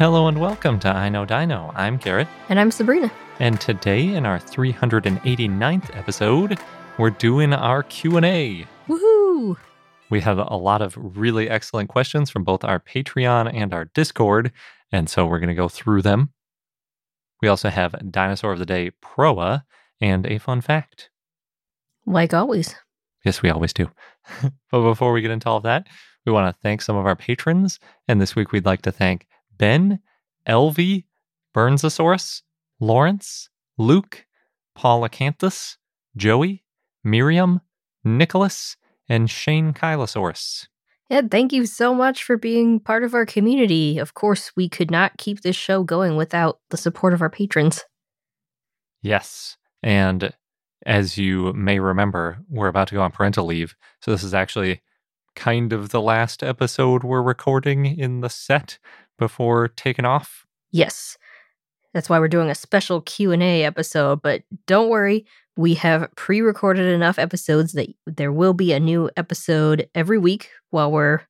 Hello and welcome to I Know Dino. I'm Garrett, And I'm Sabrina. and today in our 389th episode, we're doing our Q&A. Woohoo! We had a lot of really excellent questions from both our Patreon and our Discord, and so we're going to go through them. We also have Dinosaur of the Day Proa and a fun fact. Like always. Yes, we always do. but before we get into all of that, we want to thank some of our patrons. And this week we'd like to thank Ben, Elvie, Burnsasaurus, Lawrence, Luke, Paul Acanthus, Joey, Miriam, Nicholas, and Shane Kylosaurus. Yeah, thank you so much for being part of our community. Of course, we could not keep this show going without the support of our patrons. Yes. And as you may remember, we're about to go on parental leave. So this is actually kind of the last episode we're recording in the set before taking off. Yes. That's why we're doing a special Q&A episode, but don't worry, we have pre-recorded enough episodes that there will be a new episode every week while we're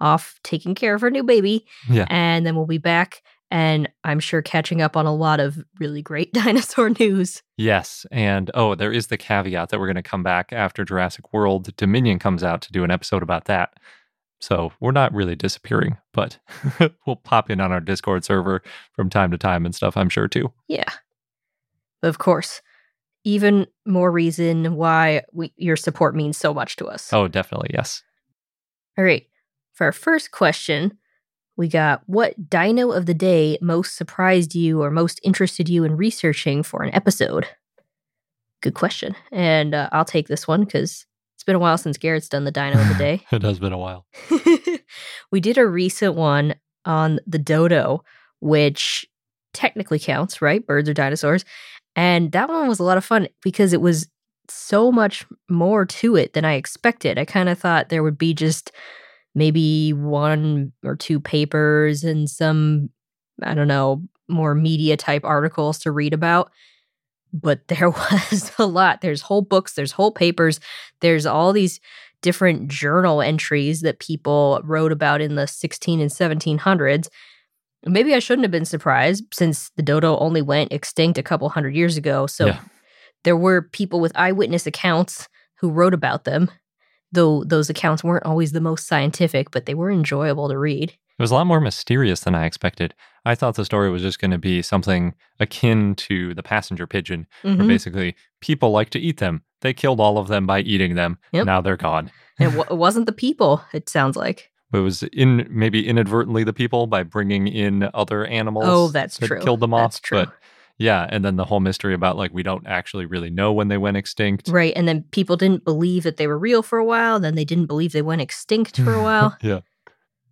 off taking care of our new baby. Yeah. And then we'll be back and I'm sure catching up on a lot of really great dinosaur news. Yes. And oh, there is the caveat that we're going to come back after Jurassic World Dominion comes out to do an episode about that. So we're not really disappearing, but we'll pop in on our Discord server from time to time and stuff, I'm sure too. Yeah. Of course. Even more reason why we, your support means so much to us. Oh, definitely. Yes. All right. For our first question, we got what dino of the day most surprised you or most interested you in researching for an episode? Good question. And uh, I'll take this one because it's been a while since Garrett's done the dino of the day. it has been a while. we did a recent one on the dodo, which technically counts, right? Birds are dinosaurs. And that one was a lot of fun because it was so much more to it than I expected. I kind of thought there would be just maybe one or two papers and some, I don't know, more media type articles to read about. But there was a lot. There's whole books, there's whole papers, there's all these different journal entries that people wrote about in the 16 and 1700s. Maybe I shouldn't have been surprised since the dodo only went extinct a couple hundred years ago. So Yeah. there were people with eyewitness accounts who wrote about them, though those accounts weren't always the most scientific, but they were enjoyable to read. It was a lot more mysterious than I expected. I thought the story was just going to be something akin to the passenger pigeon, where Mhm. basically people like to eat them. They killed all of them by eating them. Yep. Now they're gone. It, w- it wasn't the people, it sounds like. It was in maybe inadvertently the people by bringing in other animals. Oh, that's that true. Killed them That's off. true. But yeah, and then the whole mystery about like we don't actually really know when they went extinct. Right. And then people didn't believe that they were real for a while. Then they didn't believe they went extinct for a while. yeah.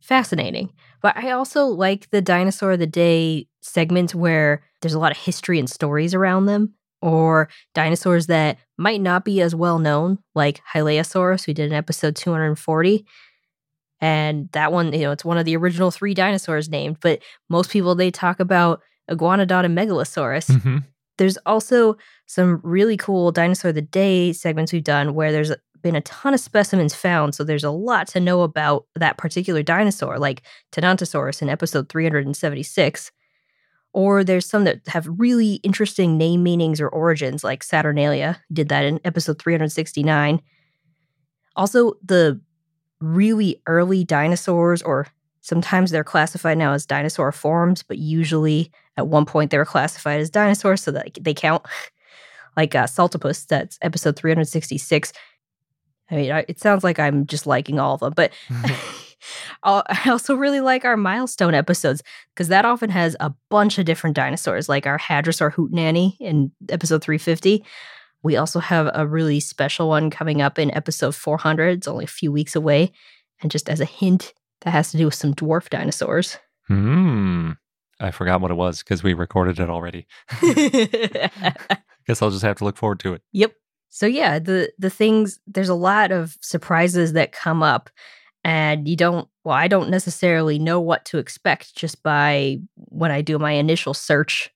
Fascinating. But I also like the dinosaur of the day segments where there's a lot of history and stories around them, or dinosaurs that might not be as well known, like Hylaeosaurus. We did an episode 240. And that one, you know, it's one of the original three dinosaurs named, but most people they talk about Iguanodon and Megalosaurus hmm there's also some really cool dinosaur of the day segments we've done where there's been a ton of specimens found so there's a lot to know about that particular dinosaur like Tenontosaurus in episode 376 or there's some that have really interesting name meanings or origins like saturnalia did that in episode 369 also the really early dinosaurs or Sometimes they're classified now as dinosauriforms, but usually at one point they were classified as dinosaurs, so that they count. like uh, Saltopus, that's episode 366. I mean, I, it sounds like I'm just liking all of them, but I also really like our milestone episodes because that often has a bunch of different dinosaurs, like our Hadrosaur Hootenanny in episode 350. We also have a really special one coming up in episode 400. It's only a few weeks away. And just as a hint, that has to do with some dwarf dinosaurs. Hmm. I forgot what it was because we recorded it already. Guess I'll just have to look forward to it. Yep. So yeah, the the things there's a lot of surprises that come up and you don't well I don't necessarily know what to expect just by when I do my initial search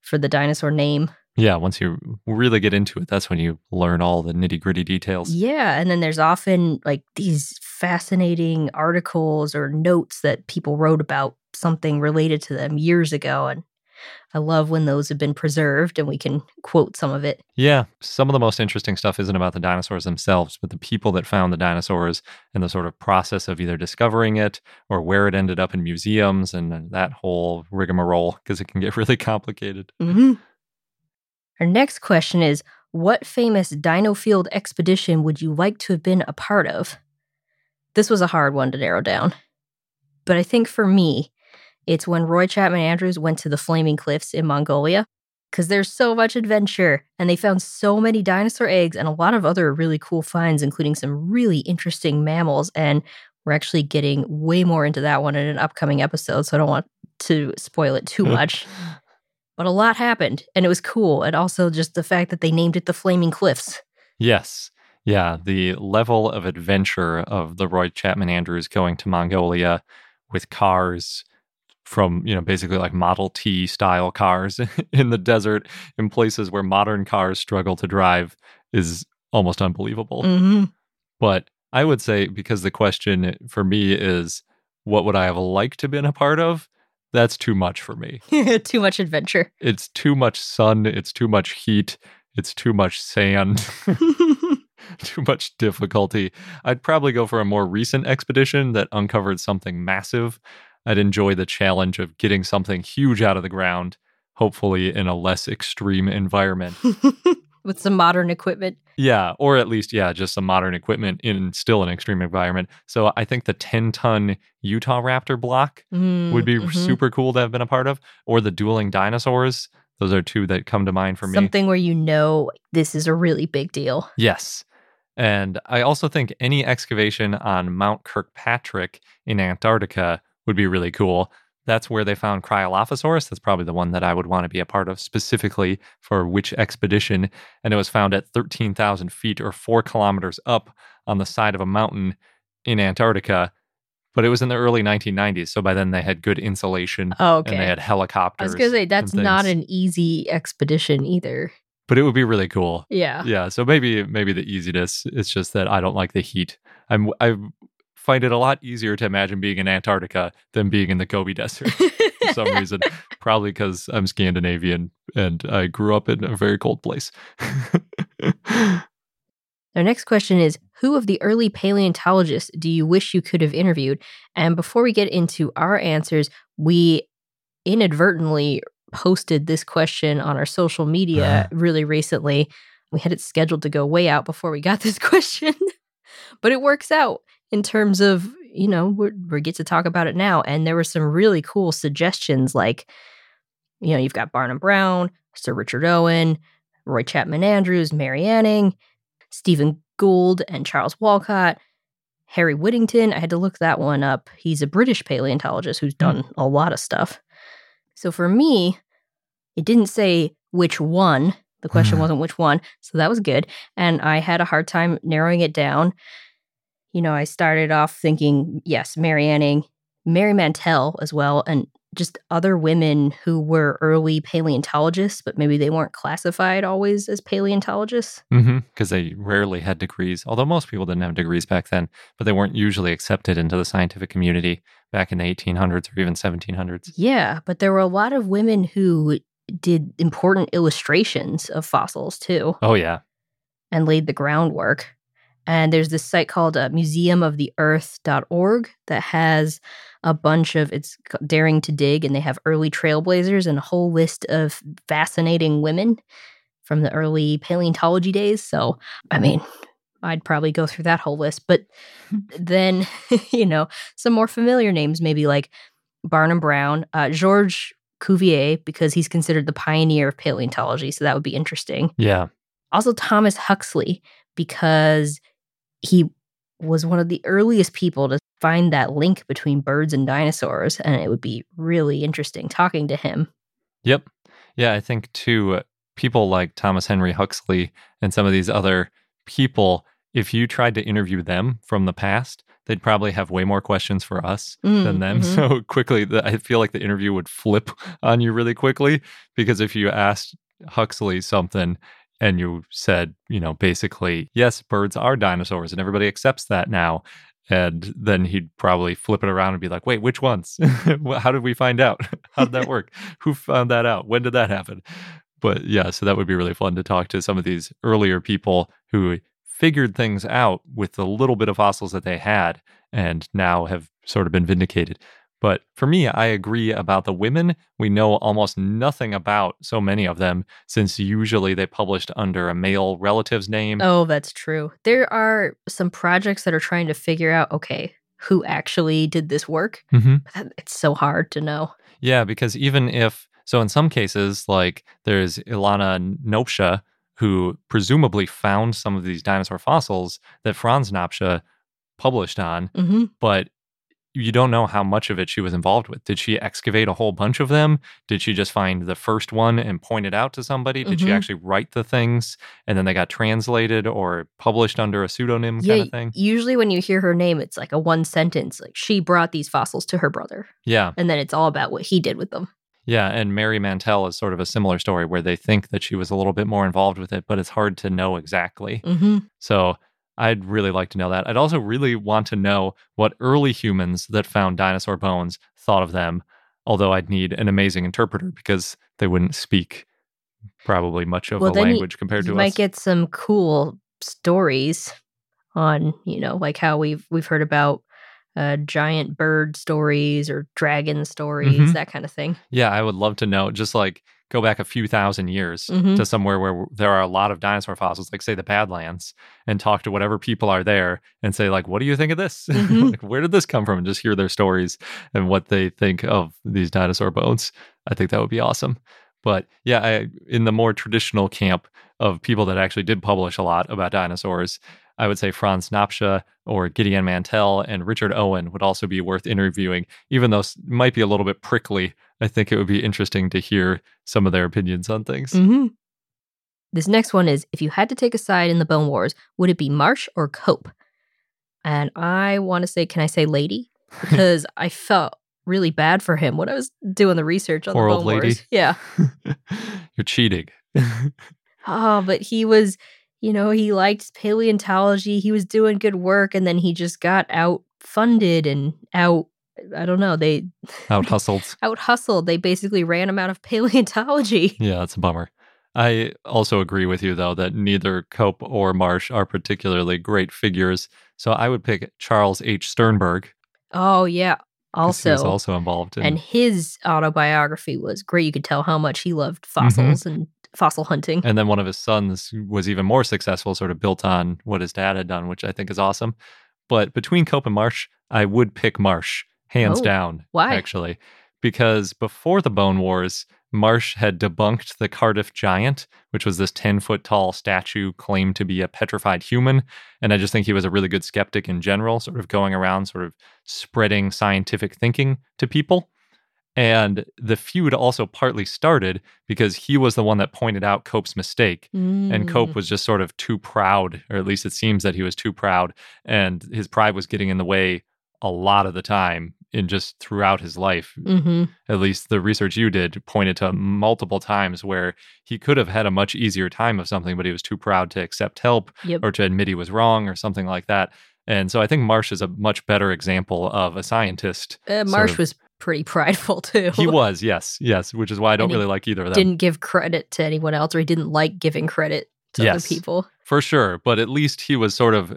for the dinosaur name. Yeah, once you really get into it, that's when you learn all the nitty gritty details. Yeah. And then there's often like these fascinating articles or notes that people wrote about something related to them years ago. And I love when those have been preserved and we can quote some of it. Yeah, some of the most interesting stuff isn't about the dinosaurs themselves, but the people that found the dinosaurs and the sort of process of either discovering it or where it ended up in museums and that whole rigmarole, because it can get really complicated. Mm-hmm. Our next question is What famous dino field expedition would you like to have been a part of? This was a hard one to narrow down. But I think for me, it's when Roy Chapman Andrews went to the Flaming Cliffs in Mongolia because there's so much adventure and they found so many dinosaur eggs and a lot of other really cool finds, including some really interesting mammals. And we're actually getting way more into that one in an upcoming episode, so I don't want to spoil it too mm-hmm. much. but a lot happened and it was cool. And also just the fact that they named it the Flaming Cliffs. Yes. Yeah. The level of adventure of the Roy Chapman Andrews going to Mongolia with cars from, you know, basically like Model T style cars in the desert in places where modern cars struggle to drive is almost unbelievable. Mm-hmm. But I would say, because the question for me is, what would I have liked to been a part of? that's too much for me. too much adventure. It's too much sun. It's too much heat. It's too much sand. too much difficulty. I'd probably go for a more recent expedition that uncovered something massive. I'd enjoy the challenge of getting something huge out of the ground, hopefully in a less extreme environment. with some modern equipment. Yeah, or at least yeah, just some modern equipment in still an extreme environment. So I think the 10 ton Utahraptor block mm, would be mhm. super cool to have been a part of, or the dueling dinosaurs. Those are two that come to mind for me. Something where you know this is a really big deal. Yes. And I also think any excavation on Mount Kirkpatrick in Antarctica would be really cool. That's where they found Cryolophosaurus. That's probably the one that I would want to be a part of specifically for which expedition. And it was found at 13,000 feet or four kilometers up on the side of a mountain in Antarctica. But it was in the early 1990s. So by then they had good insulation Oh, and they okay. had I helicopters. was going to say, that's not an easy expedition either. But it would be really cool. Yeah. Yeah, so maybe maybe the easiness. It's just that I don't like the heat. I'm I find it a lot easier to imagine being in Antarctica than being in the Gobi Desert for some reason. Probably because I'm Scandinavian and I grew up in a very cold place. Our next question is Who of the early paleontologists do you wish you could have interviewed? And before we get into our answers, we inadvertently posted this question on our social media ah. really recently. We had it scheduled to go way out before we got this question, but it works out in terms of, you know, we're, we get to talk about it now. And there were some really cool suggestions like, you know, you've got Barnum Brown, Sir Richard Owen, Roy Chapman Andrews, Mary Anning, Stephen Gould, and Charles Walcott. Harry Whittington, I had to look that one up. He's a British paleontologist who's done a lot of stuff. So for me, it didn't say which one. The question Hmm. wasn't which one. So that was good. And I had a hard time narrowing it down. You know, I started off thinking, yes, Mary Anning, Mary Mantell as well, and just other women who were early paleontologists, but maybe they weren't classified always as paleontologists. Because Mm-hmm, they rarely had degrees, although most people didn't have degrees back then, but they weren't usually accepted into the scientific community back in the 1800s or even 1700s. Yeah, but there were a lot of women who did important illustrations of fossils too Oh, yeah. and laid the groundwork. And there's this site called uh, museumoftheearth.org that has a bunch of it's daring to dig and they have early trailblazers and a whole list of fascinating women from the early paleontology days. So, I mean, I'd probably go through that whole list, but then, you know, some more familiar names maybe like Barnum Brown, uh, Georges Cuvier because he's considered the pioneer of paleontology, so that would be interesting. Yeah. Also Thomas Huxley because he was one of the earliest people to find that link between birds and dinosaurs and it would be really interesting talking to him. Yep. Yeah, I think too, uh, people like Thomas Henry Huxley and some of these other people, if you tried to interview them from the past, they'd probably have way more questions for us than Mm, them. mhm. So quickly, the, I feel like the interview would flip on you really quickly because if you asked Huxley something and you said, you know, basically, yes, birds are dinosaurs and everybody accepts that now. And then he'd probably flip it around and be like, wait, which ones? How did we find out? How did that work? Who found that out? When did that happen? But yeah, so that would be really fun to talk to some of these earlier people who figured things out with the little bit of fossils that they had and now have sort of been vindicated. But for me, I agree about the women. We know almost nothing about so many of them since usually they published under a male relative's name. Oh, that's true. There are some projects that are trying to figure out okay, who actually did this work? Mhm. But it's so hard to know. Yeah, because even if so, in some cases, like there's Ilona Nopcsa, who presumably found some of these dinosaur fossils that Franz Nopcsa published on, hmm but you don't know how much of it she was involved with. Did she excavate a whole bunch of them? Did she just find the first one and point it out to somebody? Did she Mhm. actually write the things and then they got translated or published under a pseudonym Yeah, kind of thing? usually when you hear her name, it's like a one sentence, like she brought these fossils to her brother, Yeah. and then it's all about what he did with them. Yeah, and Mary Mantell is sort of a similar story where they think that she was a little bit more involved with it, but it's hard to know exactly. hmm So I'd really like to know that. I'd also really want to know what early humans that found dinosaur bones thought of them, although I'd need an amazing interpreter because they wouldn't speak probably much of Well, a then you- language compared you to us. You might get some cool stories on, you know, like how we've we've heard about uh, giant bird stories or dragon stories, Mhm. that kind of thing. yeah, I would love to know. Just like go back a few thousand years Mhm. to somewhere where there are a lot of dinosaur fossils, like say the Badlands, and talk to whatever people are there and say like, "What do you think of this? Mhm. like, where did this come from?" And just hear their stories and what they think of these dinosaur bones. I think that would be awesome. But yeah, I, in the more traditional camp of people that actually did publish a lot about dinosaurs, I would say Franz Nopcsa or Gideon Mantell and Richard Owen would also be worth interviewing, even though might be a little bit prickly. I think it would be interesting to hear some of their opinions on things. hmm This next one is if you had to take a side in the Bone Wars, would it be Marsh or Cope? And I want to say, can I say Leidy? Because I felt really bad for him when I was doing the research on Poor the Bone Leidy. Wars. Yeah. You're cheating. Oh, but he was, you know, he liked paleontology. He was doing good work, and then he just got out funded and out. I don't know. They Out hustled. out hustled. They basically ran him out of paleontology. Yeah, that's a bummer. I also agree with you, though, that neither Cope or Marsh are particularly great figures. So I would pick Charles H. Sternberg. Oh yeah. 'cause he was Also, also involved in. and his autobiography was great. You could tell how much he loved Mm-hmm. fossils and fossil hunting. And then one of his sons was even more successful, sort of built on what his dad had done, which I think is awesome. But between Cope and Marsh, I would pick Marsh, hands Oh, down. why? Actually, because before the Bone Wars, Marsh had debunked the Cardiff Giant, which was this 10 foot tall statue claimed to be a petrified human. And I just think he was a really good skeptic in general, sort of going around, sort of spreading scientific thinking to people. And the feud also partly started because he was the one that pointed out Cope's mistake. And Mm. Cope was just sort of too proud, or at least it seems that he was too proud. And his pride was getting in the way a lot of the time in just throughout his life. Mhm. At least the research you did pointed to multiple times where he could have had a much easier time of something, but he was too proud to accept help Yep. or to admit he was wrong or something like that. And so I think Marsh is a much better example of a scientist. Uh, sort Marsh of- was pretty prideful too. He was, yes, yes, which is why I don't And really like either of them. didn't give credit to anyone else, or he didn't like giving credit to Yes. other people. For sure. But at least he was sort of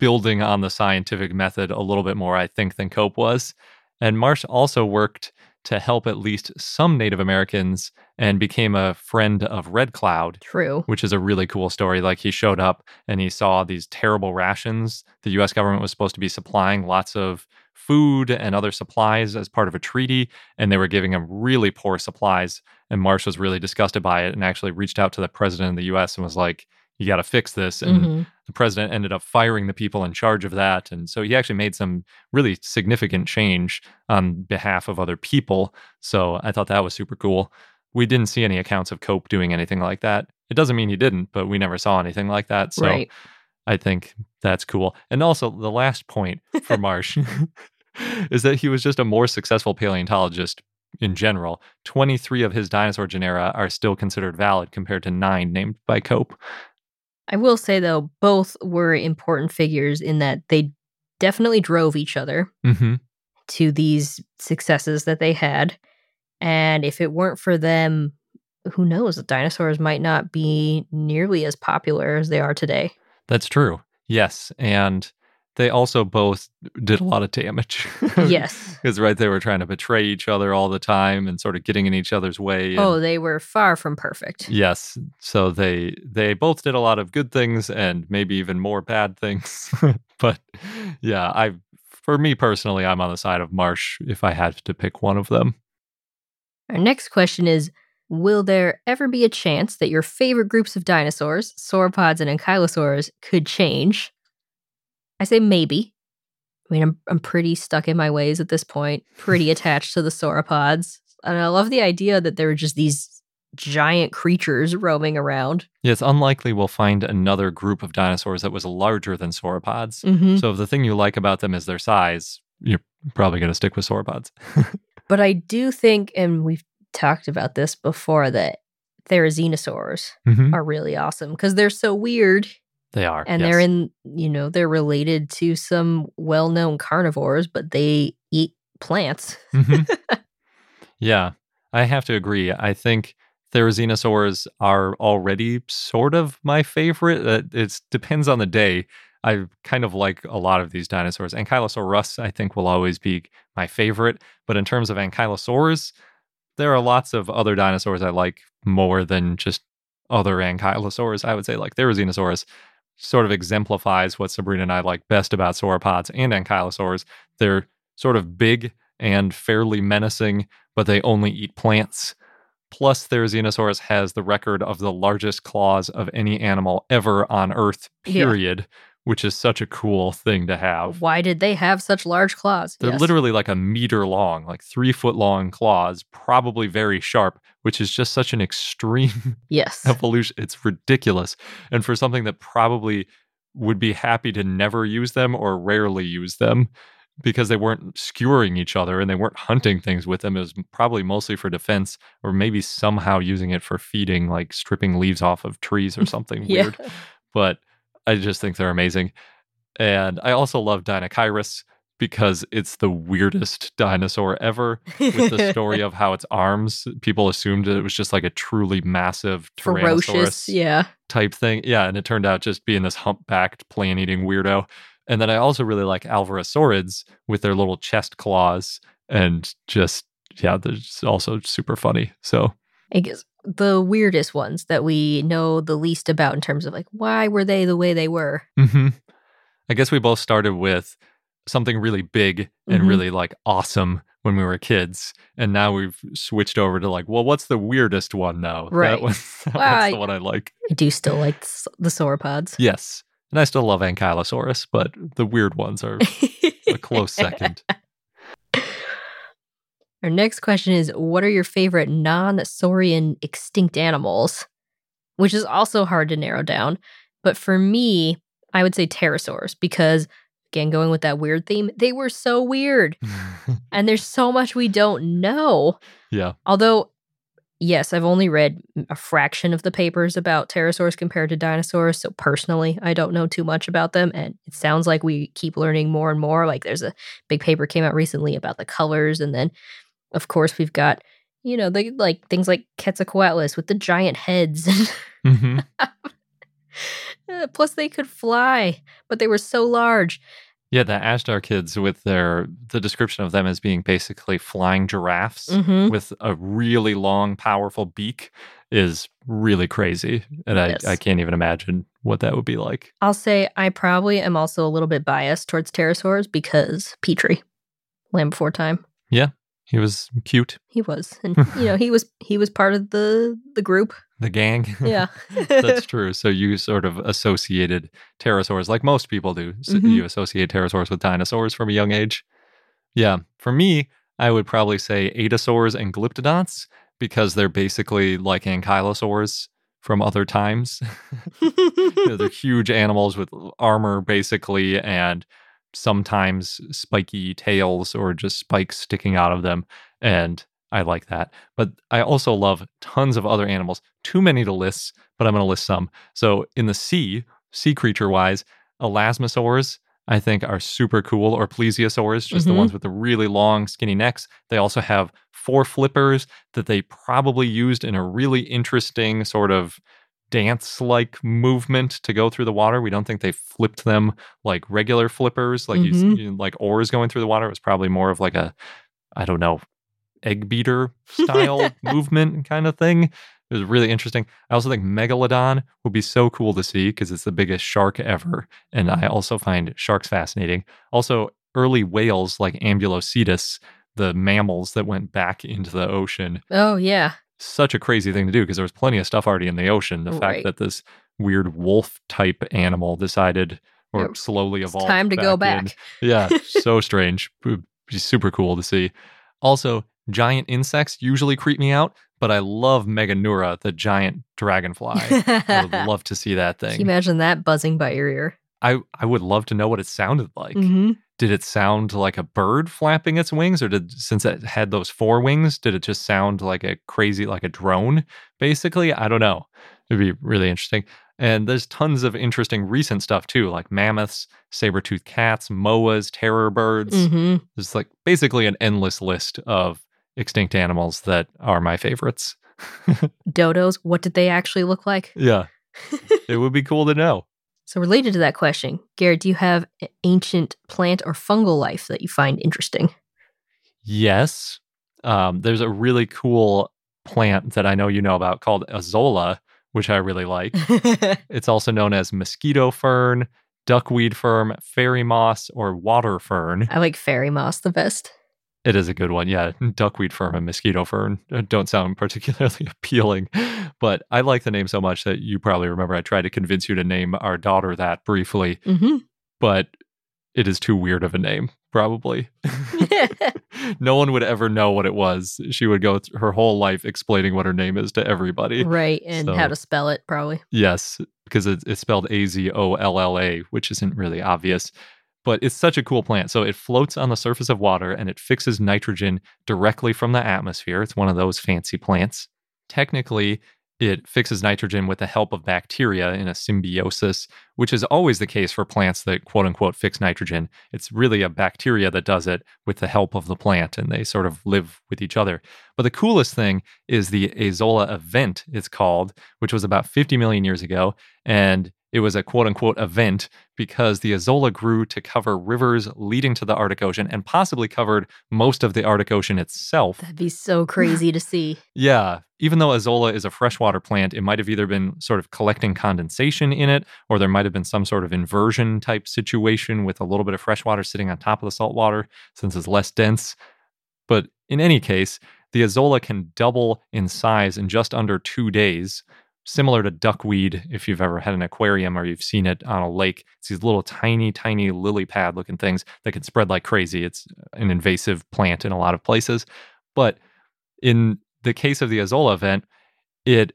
building on the scientific method a little bit more, I think, than Cope was. And Marsh also worked to help at least some Native Americans and became a friend of Red Cloud, True. which is a really cool story. Like he showed up and he saw these terrible rations. The US government was supposed to be supplying lots of food and other supplies as part of a treaty, and they were giving him really poor supplies. And Marsh was really disgusted by it and actually reached out to the president of the US and was like, You got to fix this. And Mhm. The president ended up firing the people in charge of that. And so he actually made some really significant change on behalf of other people. So I thought that was super cool. We didn't see any accounts of Cope doing anything like that. It doesn't mean he didn't, but we never saw anything like that. So right. I think that's cool. And also, the last point for Marsh is that he was just a more successful paleontologist in general. 23 of his dinosaur genera are still considered valid compared to nine named by Cope. I will say though, both were important figures in that they definitely drove each other Mm-hmm. to these successes that they had. And if it weren't for them, who knows? The dinosaurs might not be nearly as popular as they are today. That's true. Yes. And they also both did a lot of damage. yes. Because, right, they were trying to betray each other all the time and sort of getting in each other's way. and- Oh, they were far from perfect. Yes. So they they both did a lot of good things and maybe even more bad things. but yeah, I for me personally, I'm on the side of Marsh if I had to pick one of them. Our next question is Will there ever be a chance that your favorite groups of dinosaurs, sauropods and ankylosaurs, could change? I say maybe. I mean, I'm, I'm pretty stuck in my ways at this point, pretty attached to the sauropods. And I love the idea that there were just these giant creatures roaming around. Yeah, it's unlikely we'll find another group of dinosaurs that was larger than sauropods. Mm-hmm. So if the thing you like about them is their size, you're probably going to stick with sauropods. But I do think, and we've talked about this before, that therizinosaurs Mhm. are really awesome because they're so weird They are. and yes. they're in you know they're related to some well-known carnivores but they eat plants Mhm. yeah, I have to agree. I think therizinosaurs are already sort of my favorite. Uh, It depends on the day. I kind of like a lot of these dinosaurs. Ankylosaurus, I think, will always be my favorite. But in terms of ankylosaurs, there are lots of other dinosaurs I like more than just other ankylosaurs. I would say, like Therizinosaurus sort of exemplifies what Sabrina and I like best about sauropods and ankylosaurs. They're sort of big and fairly menacing, but they only eat plants. Plus, Therizinosaurus has the record of the largest claws of any animal ever on Earth, Yeah. Which is such a cool thing to have. why did they have such large claws They're Yes. literally like a meter long, like three foot long claws, probably very sharp, which is just such an extreme yes evolution. It's ridiculous. And for something that probably would be happy to never use them or rarely use them because they weren't skewering each other and they weren't hunting things with them. It was probably mostly for defense or maybe somehow using it for feeding, like stripping leaves off of trees or something yeah weird. But I just think they're amazing. And I also love Deinocheirus because it's the weirdest dinosaur ever with the story of how its arms, people assumed it was just like a truly massive ferocious Tyrannosaurus yeah type thing. Yeah, and it turned out just being this humpbacked plant eating weirdo. And then I also really like Alvarezsaurids with their little chest claws and just yeah, they're just also super funny. So I guess the weirdest ones that we know the least about in terms of like why were they the way they were hmm I guess we both started with something really big and Mhm. really like awesome when we were kids, and now we've switched over to like, well, what's the weirdest one now? Right. That was, that's Well, the one I like. i do still like the sauropods Yes, and I still love Ankylosaurus, but the weird ones are a close second. Our next question is What are your favorite non saurian extinct animals? Which is also hard to narrow down. But for me, I would say pterosaurs because, again, going with that weird theme, they were so weird. And there's so much we don't know. yeah, Although, yes, I've only read a fraction of the papers about pterosaurs compared to dinosaurs. So personally, I don't know too much about them. And it sounds like we keep learning more and more. Like there's a big paper came out recently about the colors. And then, of course, we've got, you know, the, like things like Quetzalcoatlus with the giant heads. hmm Uh, Plus, they could fly, but they were so large. Yeah, the azhdarchids with their the description of them as being basically flying giraffes Mhm. with a really long, powerful beak is really crazy. And Yes. I, I can't even imagine what that would be like. I'll say I probably am also a little bit biased towards pterosaurs because Petrie, Land Before Time, He was cute. he was, and you know he was he was part of the the group. The gang. Yeah, That's true. So you sort of associated pterosaurs, like most people do. So Mhm. You associate pterosaurs with dinosaurs from a young age. Yeah. For me, I would probably say aetosaurs and glyptodonts because they're basically like ankylosaurs from other times. You know, they're huge animals with armor, basically, and sometimes spiky tails or just spikes sticking out of them. And I like that. But I also love tons of other animals. Too many to list, but I'm going to list some. So in the sea, sea creature wise, elasmosaurs. I think are super cool, or plesiosaurs, just the Mhm. ones with the really long, skinny necks. They also have four flippers that they probably used in a really interesting sort of dance like movement to go through the water. We don't think they flipped them like regular flippers, like you, Mhm. s- you like oars going through the water. It was probably more of like a, I don't know, egg beater style movement kind of thing. It was really interesting. I also think Megalodon would be so cool to see because it's the biggest shark ever. And I also find sharks fascinating. Also, early whales like Ambulocetus, the mammals that went back into the ocean, oh yeah, such a crazy thing to do because there was plenty of stuff already in the ocean. The Right. fact that this weird wolf type animal decided or Yep. slowly it's evolved. time to go in. back. Yeah, so strange. Super cool to see. Also, giant insects usually creep me out, but I love Meganeura, the giant dragonfly. I would love to see that thing. Can you thing. imagine that buzzing by your ear? I, I would love to know what it sounded like. Mhm. Did it sound like a bird flapping its wings, or did since it had those four wings, did it just sound like a crazy, like a drone? Basically, I don't know. It'd be really interesting. And there's tons of interesting recent stuff too, like mammoths, saber-toothed cats, moas, terror birds. Mhm. There's like basically an endless list of extinct animals that are my favorites. Dodos. What did they actually look like? yeah, it would be cool to know. So related to that question, Garrett, do you have ancient plant or fungal life that you find interesting? Yes. Um, there's a really cool plant that I know you know about called Azolla, which I really like. It's also known as mosquito fern, duckweed fern, fairy moss, or water fern. I like fairy moss the best. It is a good one. Yeah. Duckweed fern and mosquito fern uh, don't sound particularly appealing, but I like the name so much that you probably remember I tried to convince you to name our daughter that briefly, hmm but it is too weird of a name, probably. no one would ever know what it was. She would go her whole life explaining what her name is to everybody. right, and So- how to spell it, probably. Yes, because it's, it's spelled A Z O L L A, which isn't really obvious. But it's such a cool plant. So it floats on the surface of water and it fixes nitrogen directly from the atmosphere. It's one of those fancy plants. Technically, it fixes nitrogen with the help of bacteria in a symbiosis, which is always the case for plants that quote unquote fix nitrogen. It's really a bacteria that does it with the help of the plant, and they sort of live with each other. But the coolest thing is the Azolla event, it's called, which was about 50 million years ago. And it was a quote unquote event because the Azolla grew to cover rivers leading to the Arctic Ocean and possibly covered most of the Arctic Ocean itself. That'd be so crazy to see. Yeah, even though Azolla is a freshwater plant, it might have either been sort of collecting condensation in it, or there might have been some sort of inversion type situation with a little bit of freshwater sitting on top of the saltwater since it's less dense. But in any case, the Azolla can double in size in just under two days, similar to duckweed if you've ever had an aquarium or you've seen it on a lake. It's these little tiny, tiny lily pad looking things that can spread like crazy. It's an invasive plant in a lot of places. But in the case of the Azolla event, it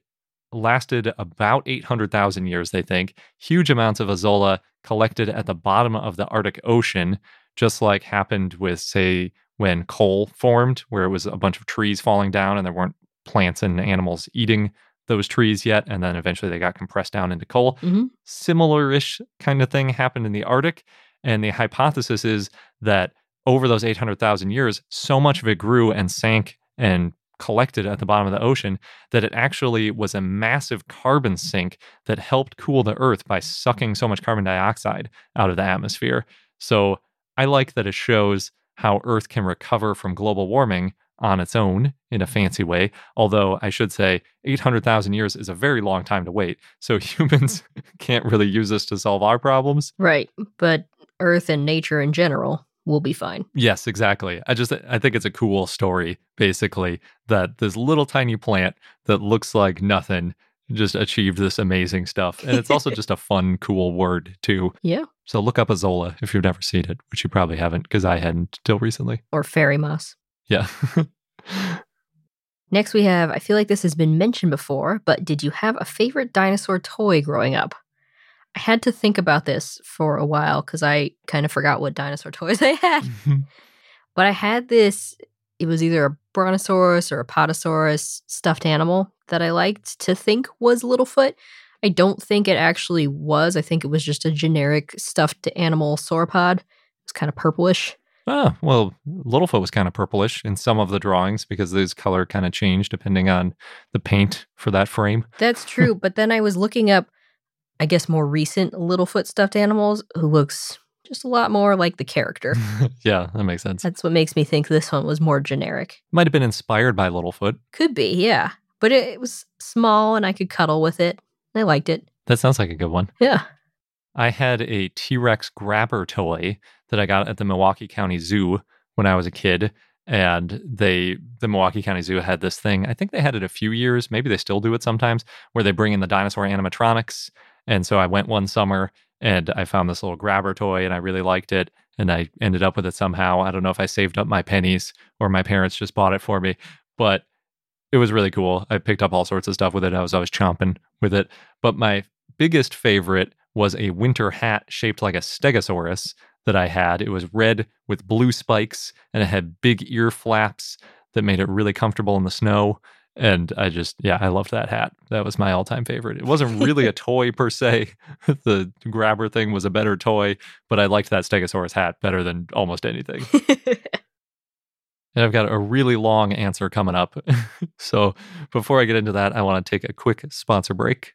lasted about 800,000 years, they think. Huge amounts of Azolla collected at the bottom of the Arctic Ocean, just like happened with, say, when coal formed, where it was a bunch of trees falling down and there weren't plants and animals eating those trees yet. And then eventually they got compressed down into coal. Mhm. Similar ish kind of thing happened in the Arctic. And the hypothesis is that over those 800,000 years, so much of it grew and sank and collected at the bottom of the ocean that it actually was a massive carbon sink that helped cool the earth by sucking so much carbon dioxide out of the atmosphere. So I like that it shows how earth can recover from global warming on its own in a mm-hmm. fancy way. Although I should say 800,000 years is a very long time to wait. So humans mm-hmm. can't really use this to solve our problems. Right. But Earth and nature in general will be fine. Yes, exactly. I just I think it's a cool story basically that this little tiny plant that looks like nothing just achieved this amazing stuff. And it's also just a fun cool word too. Yeah. So look up Azolla if you've never seen it, which you probably haven't because I hadn't till recently. Or fairy moss. Yeah. Next, we have I feel like this has been mentioned before, but did you have a favorite dinosaur toy growing up? I had to think about this for a while because I kind of forgot what dinosaur toys I had. Mm-hmm. but I had this, it was either a brontosaurus or a potosaurus stuffed animal that I liked to think was Littlefoot. I don't think it actually was. I think it was just a generic stuffed animal sauropod. It was kind of purplish. Ah, well, Littlefoot was kind of purplish in some of the drawings because those color kind of changed depending on the paint for that frame. That's true. but then I was looking up, I guess, more recent Littlefoot stuffed animals who looks just a lot more like the character. yeah, that makes sense. That's what makes me think this one was more generic. Might have been inspired by Littlefoot. Could be, yeah. But it, it was small and I could cuddle with it. I liked it. That sounds like a good one. Yeah. I had a T Rex grabber toy that I got at the Milwaukee County Zoo when I was a kid. And they, the Milwaukee County Zoo had this thing. I think they had it a few years. Maybe they still do it sometimes, where they bring in the dinosaur animatronics. And so I went one summer and I found this little grabber toy and I really liked it. And I ended up with it somehow. I don't know if I saved up my pennies or my parents just bought it for me, but it was really cool. I picked up all sorts of stuff with it. I was always chomping with it. But my biggest favorite was a winter hat shaped like a stegosaurus that I had. It was red with blue spikes and it had big ear flaps that made it really comfortable in the snow. And I just, yeah, I loved that hat. That was my all time favorite. It wasn't really a toy per se. the grabber thing was a better toy, but I liked that Stegosaurus hat better than almost anything. and I've got a really long answer coming up. so before I get into that, I want to take a quick sponsor break.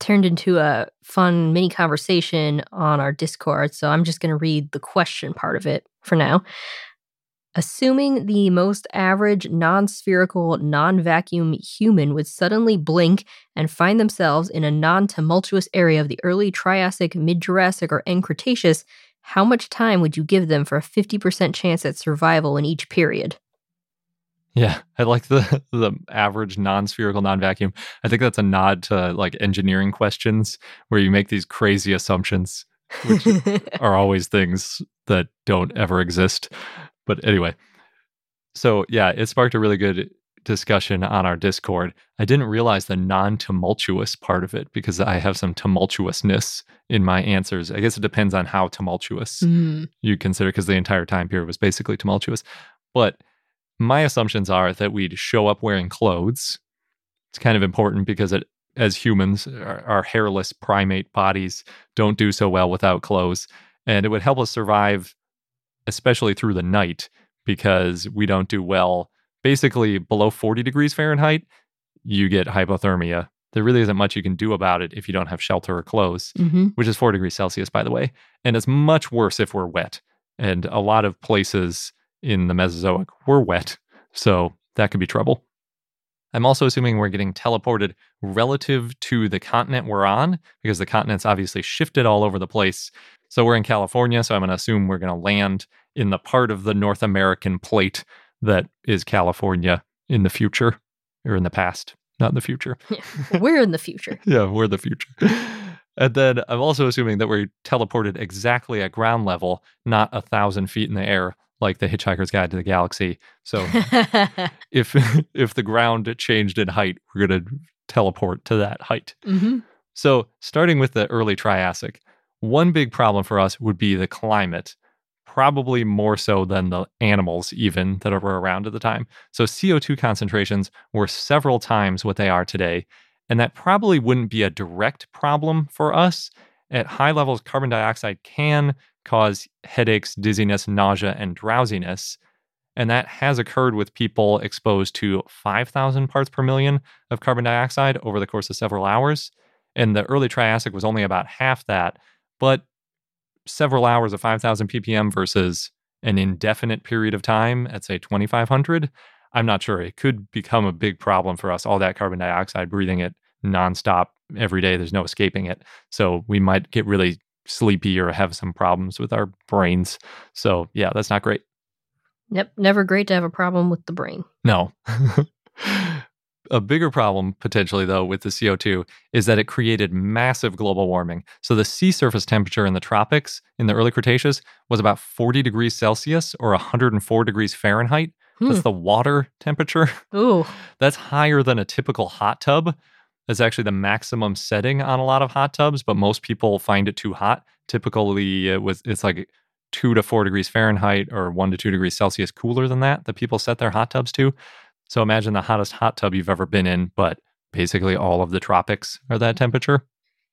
turned into a fun mini conversation on our Discord. So I'm just going to read the question part of it for now. Assuming the most average non spherical, non vacuum human would suddenly blink and find themselves in a non tumultuous area of the early Triassic, mid Jurassic, or end Cretaceous, how much time would you give them for a 50% chance at survival in each period? Yeah, I like the the average non-spherical non-vacuum. I think that's a nod to like engineering questions where you make these crazy assumptions, which are always things that don't ever exist. But anyway, so yeah, it sparked a really good discussion on our Discord. I didn't realize the non-tumultuous part of it because I have some tumultuousness in my answers. I guess it depends on how tumultuous Mm. you consider because the entire time period was basically tumultuous. But my assumptions are that we'd show up wearing clothes. It's kind of important because it, as humans, our, our hairless primate bodies don't do so well without clothes. And it would help us survive, especially through the night, because we don't do well. Basically, below 40 degrees Fahrenheit, you get hypothermia. There really isn't much you can do about it if you don't have shelter or clothes hmm which is four degrees Celsius, by the way. And it's much worse if we're wet. And a lot of places in the Mesozoic were wet. So that could be trouble. I'm also assuming we're getting teleported relative to the continent we're on because the continent's obviously shifted all over the place. So we're in California. So I'm going to assume we're going to land in the part of the North American plate that is California in the future or in the past, not in the future. We're in the future. Yeah, we're the future. And then I'm also assuming that we're teleported exactly at ground level, not a thousand feet in the air, like the Hitchhiker's Guide to the Galaxy. So if if the ground changed in height, we're gonna teleport to that height. hmm So starting with the early Triassic, one big problem for us would be the climate, probably more so than the animals even that were around at the time. So CO2 concentrations were several times what they are today, and that probably wouldn't be a direct problem for us. At high levels, carbon dioxide can cause headaches, dizziness, nausea, and drowsiness. And that has occurred with people exposed to 5,000 parts per million of carbon dioxide over the course of several hours. And the early Triassic was only about half that, but several hours of 5,000 ppm versus an indefinite period of time at, say, 2,500. I'm not sure. It could become a big problem for us, all that carbon dioxide, breathing it nonstop every day. There's no escaping it. So we might get really sleepy or have some problems with our brains. So, yeah, that's not great. Yep. Never great to have a problem with the brain. No. a bigger problem, potentially, though, with the CO2 is that it created massive global warming. So the sea surface temperature in the tropics in the early Cretaceous was about 40 degrees Celsius or 104 degrees Fahrenheit. Hmm. That's the water temperature. Ooh. That's higher than a typical hot tub. That's actually the maximum setting on a lot of hot tubs, but most people find it too hot. Typically, it was it's like two to four degrees Fahrenheit or one to two degrees Celsius cooler than that that people set their hot tubs to. So imagine the hottest hot tub you've ever been in, but basically all of the tropics are that temperature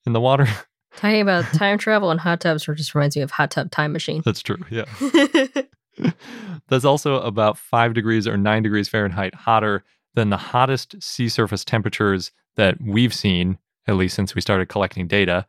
in the water. Talking about time travel and hot tubs just reminds me of Hot Tub Time Machine. That's true. Yeah. That's also about five degrees or nine degrees Fahrenheit hotter than the hottest sea surface temperatures that we've seen, at least since we started collecting data.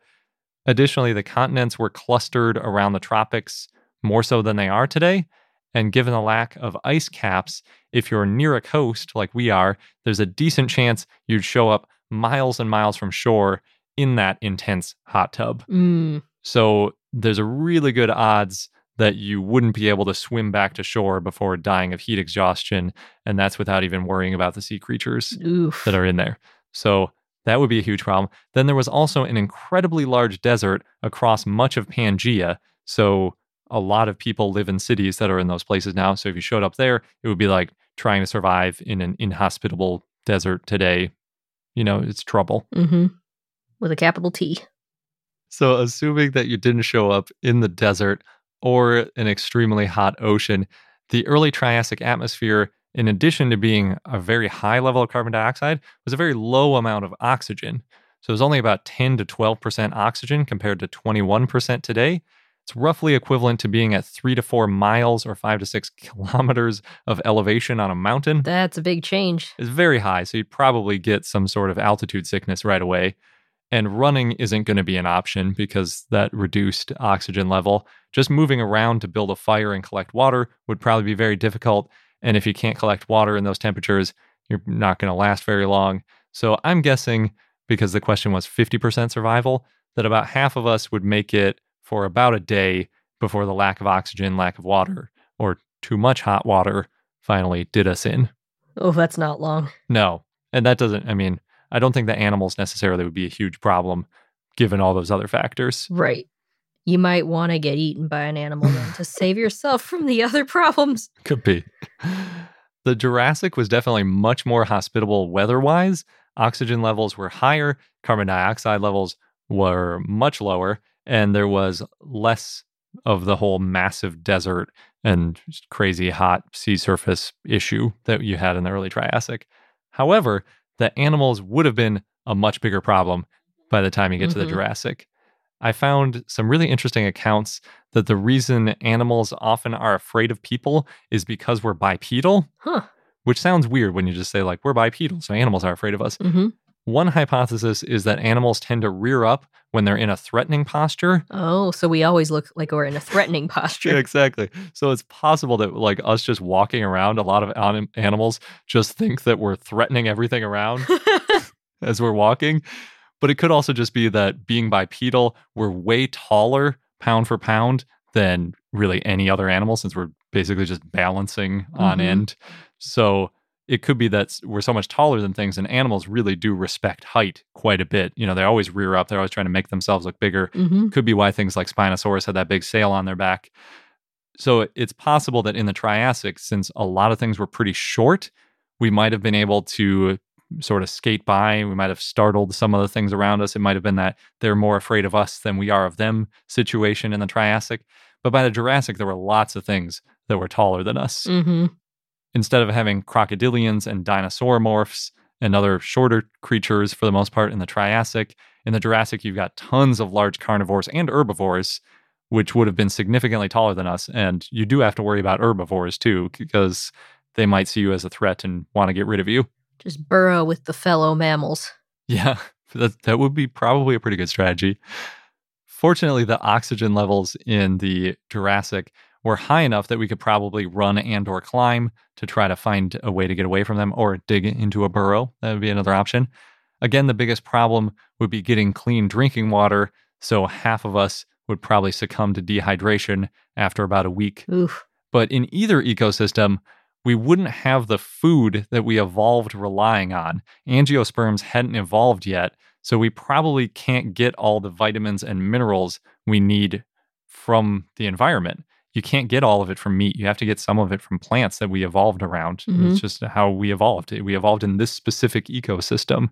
Additionally, the continents were clustered around the tropics more so than they are today. And given the lack of ice caps, if you're near a coast like we are, there's a decent chance you'd show up miles and miles from shore in that intense hot tub. mm. So there's a really good odds that you wouldn't be able to swim back to shore before dying of heat exhaustion. And that's without even worrying about the sea creatures Oof. that are in there. So that would be a huge problem. Then there was also an incredibly large desert across much of Pangea. So a lot of people live in cities that are in those places now. So if you showed up there, it would be like trying to survive in an inhospitable desert today. You know, it's trouble. hmm With a capital T. So, assuming that you didn't show up in the desert or an extremely hot ocean, the early Triassic atmosphere, in addition to being a very high level of carbon dioxide, was a very low amount of oxygen. So, it was only about 10 to 12% oxygen compared to 21% today. It's roughly equivalent to being at three to four miles or five to six kilometers of elevation on a mountain. That's a big change. It's very high, so you'd probably get some sort of altitude sickness right away. And running isn't going to be an option because that reduced oxygen level. Just moving around to build a fire and collect water would probably be very difficult. And if you can't collect water in those temperatures, you're not going to last very long. So I'm guessing, because the question was 50% survival, that about half of us would make it for about a day before the lack of oxygen, lack of water, or too much hot water finally did us in. Oh, that's not long. No. And that doesn't, I mean, I don't think that animals necessarily would be a huge problem given all those other factors. Right. You might want to get eaten by an animal then to save yourself from the other problems. Could be. The Jurassic was definitely much more hospitable weather wise. Oxygen levels were higher, carbon dioxide levels were much lower, and there was less of the whole massive desert and crazy hot sea surface issue that you had in the early Triassic. However, the animals would have been a much bigger problem by the time you get to the Mhm. Jurassic. I found some really interesting accounts that the reason animals often are afraid of people is because we're bipedal, Huh. which sounds weird when you just say, like, we're bipedal, so animals are afraid of us. Mm-hmm. One hypothesis is that animals tend to rear up when they're in a threatening posture. Oh, so we always look like we're in a threatening posture. yeah, exactly. So it's possible that, like, us just walking around, a lot of anim- animals just think that we're threatening everything around as we're walking. But it could also just be that being bipedal, we're way taller pound for pound than really any other animal since we're basically just balancing on Mhm. end. So it could be that we're so much taller than things, and animals really do respect height quite a bit. You know, they always rear up, they're always trying to make themselves look bigger. mm-hmm. Could be why things like Spinosaurus had that big sail on their back. So it's possible that in the Triassic, since a lot of things were pretty short, we might have been able to sort of skate by. We might have startled some of the things around us. It might have been that they're more afraid of us than we are of them situation in the Triassic. But by the Jurassic, there were lots of things that were taller than us Mm-hmm. Instead of having crocodilians and dinosauromorphs and other shorter creatures for the most part in the Triassic, in the Jurassic, you've got tons of large carnivores and herbivores, which would have been significantly taller than us. And you do have to worry about herbivores too, because they might see you as a threat and want to get rid of you. Just burrow with the fellow mammals. Yeah, that, that would be probably a pretty good strategy. Fortunately, the oxygen levels in the Jurassic were high enough that we could probably run and or climb to try to find a way to get away from them or dig into a burrow. That would be another option. Again, the biggest problem would be getting clean drinking water, so half of us would probably succumb to dehydration after about a week. Oof. But in either ecosystem, we wouldn't have the food that we evolved relying on. Angiosperms hadn't evolved yet, so we probably can't get all the vitamins and minerals we need from the environment. You can't get all of it from meat. You have to get some of it from plants that we evolved around. It's just how we evolved. We evolved in this specific ecosystem,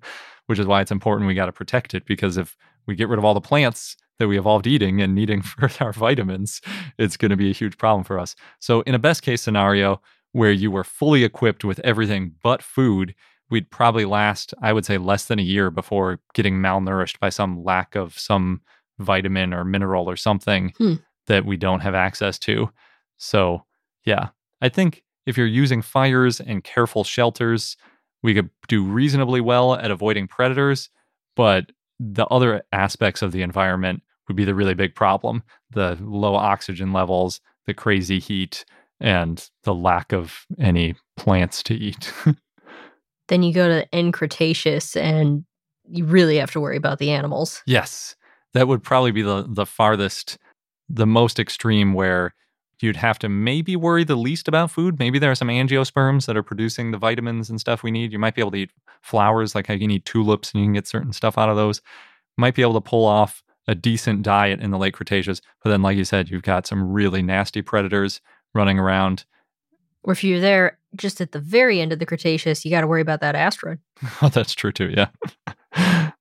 which is why it's important we got to protect it because if we get rid of all the plants that we evolved eating and needing for our vitamins, it's going to be a huge problem for us. So, in a best case scenario where you were fully equipped with everything but food, we'd probably last, I would say, less than a year before getting malnourished by some lack of some vitamin or mineral or something Hmm. That we don't have access to. So, yeah, I think if you're using fires and careful shelters, we could do reasonably well at avoiding predators, but the other aspects of the environment would be the really big problem the low oxygen levels, the crazy heat, and the lack of any plants to eat. Then you go to end Cretaceous and you really have to worry about the animals. yes, that would probably be the, the farthest, the most extreme where you'd have to maybe worry the least about food. Maybe there are some angiosperms that are producing the vitamins and stuff we need. You might be able to eat flowers, like how you can eat tulips and you can get certain stuff out of those. Might be able to pull off a decent diet in the late Cretaceous. But then, like you said, you've got some really nasty predators running around. Or if you're there just at the very end of the Cretaceous, you got to worry about that asteroid. Oh, that's true too. Yeah.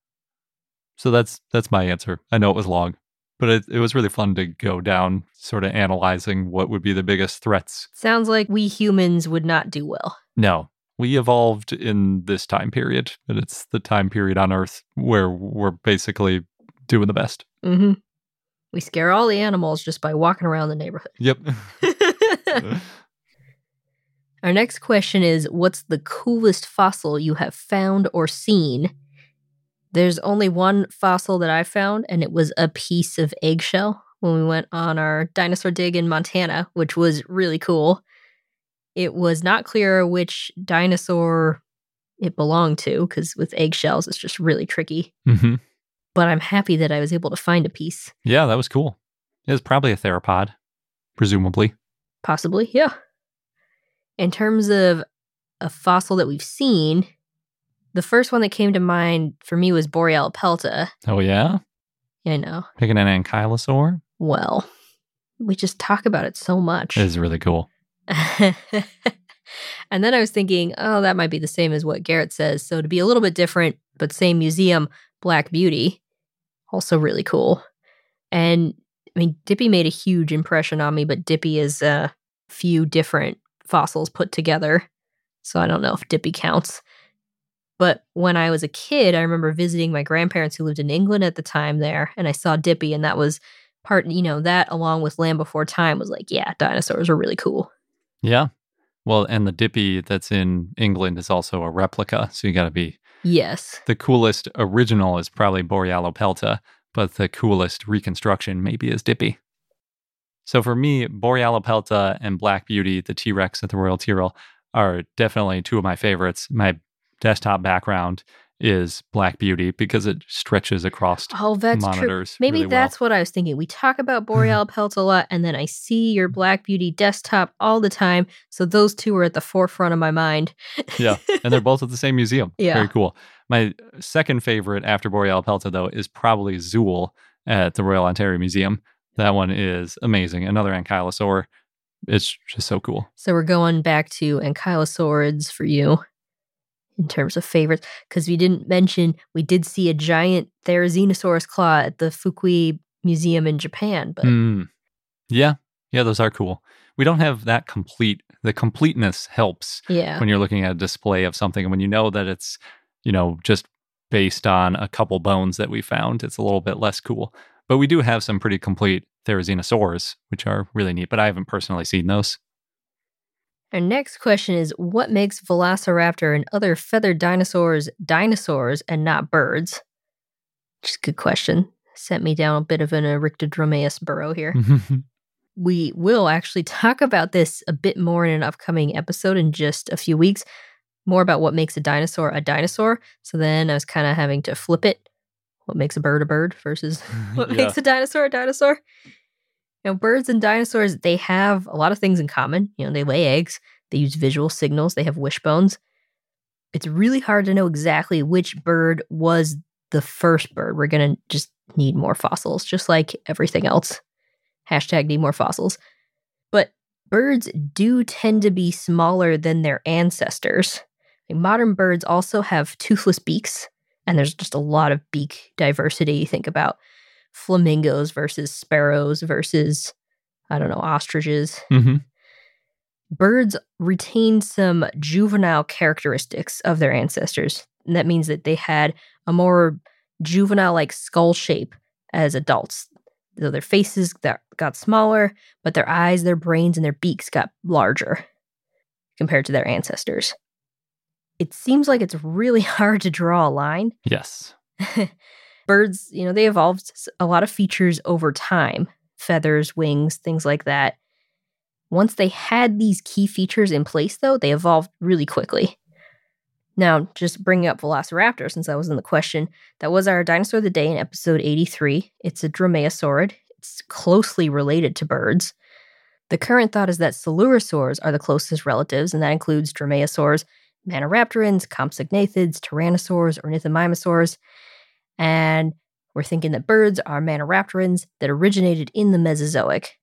so that's that's my answer. I know it was long, but it, it was really fun to go down, sort of analyzing what would be the biggest threats. Sounds like we humans would not do well. No, we evolved in this time period, and it's the time period on Earth where we're basically doing the best. Mm-hmm. We scare all the animals just by walking around the neighborhood. Yep. Our next question is What's the coolest fossil you have found or seen? There's only one fossil that I found, and it was a piece of eggshell when we went on our dinosaur dig in Montana, which was really cool. It was not clear which dinosaur it belonged to because with eggshells, it's just really tricky. hmm But I'm happy that I was able to find a piece. Yeah, that was cool. It was probably a theropod, presumably. Possibly, yeah. In terms of a fossil that we've seen, the first one that came to mind for me was Borealopelta. Oh, yeah? I know. Picking an ankylosaur Well, we just talk about it so much. It is really cool. and then I was thinking, oh, that might be the same as what Garrett says. So to be a little bit different, but same museum, Black Beauty, also really cool. And I mean, Dippy made a huge impression on me, but Dippy is a few different fossils put together. So I don't know if Dippy counts. But when I was a kid, I remember visiting my grandparents who lived in England at the time there, and I saw Dippy, and that was part, you know, that along with Land Before Time was like, yeah, dinosaurs are really cool. Yeah. Well, and the Dippy that's in England is also a replica. So you got to be Yes. the coolest original is probably Borealopelta, but the coolest reconstruction maybe is Dippy. So for me, Borealopelta and Black Beauty, the T Rex at the Royal Tyrrell, are definitely two of my favorites. My desktop background is Black Beauty because it stretches across Oh, that's true. monitors. Maybe really well. that's what I was thinking. We talk about mm-hmm. Boreal Pelt a lot, and then I see your Black Beauty desktop all the time. So those two are at the forefront of my mind. Yeah, and they're both at the same museum. Yeah. Very cool. My second favorite after Borealopelta, though, is probably Zuul at the Royal Ontario Museum. That one is amazing. Another ankylosaur. It's just so cool. So we're going back to ankylosaurids for you in terms of favorites, because we didn't mention we did see a giant Therizinosaurus claw at the Fukui Museum in Japan, but Mm. Yeah, yeah, those are cool. We don't have that complete. The completeness helps yeah. when you're looking at a display of something, and when you know that it's, you know, just based on a couple bones that we found, it's a little bit less cool. But we do have some pretty complete Therizinosaurs, which are really neat. But I haven't personally seen those. Our next question is What makes Velociraptor and other feathered dinosaurs dinosaurs and not birds? Which is a good question. Sent me down a bit of an Erictodromaeus burrow here. we will actually talk about this a bit more in an upcoming episode in just a few weeks. More about what makes a dinosaur a dinosaur. So then I was kind of having to flip it. What makes a bird a bird versus what Yeah. makes a dinosaur a dinosaur? You know, birds and dinosaurs, they have a lot of things in common. You know, they lay eggs, they use visual signals, they have wishbones. It's really hard to know exactly which bird was the first bird. We're going to just need more fossils, just like everything else. Hashtag need more fossils. But birds do tend to be smaller than their ancestors. Modern birds also have toothless beaks, and there's just a lot of beak diversity. Think about flamingos versus sparrows versus, I don't know, ostriches. hmm Birds retain some juvenile characteristics of their ancestors. And that means that they had a more juvenile like skull shape as adults. So their faces got, got smaller, but their eyes, their brains, and their beaks got larger compared to their ancestors. It seems like it's really hard to draw a line. Yes. Birds, you know, they evolved a lot of features over time feathers, wings, things like that. Once they had these key features in place, though, they evolved really quickly. Now, just bringing up Velociraptor, since that was in the question, that was our dinosaur of the day in episode 83. It's a dromaeosaurid. It's closely related to birds. The current thought is that coelurosaurs are the closest relatives, and that includes dromaeosaurs, maniraptorans, compsognathids, tyrannosaurs, ornithomimosaurs. And we're thinking that birds are maniraptorans that originated in the Mesozoic.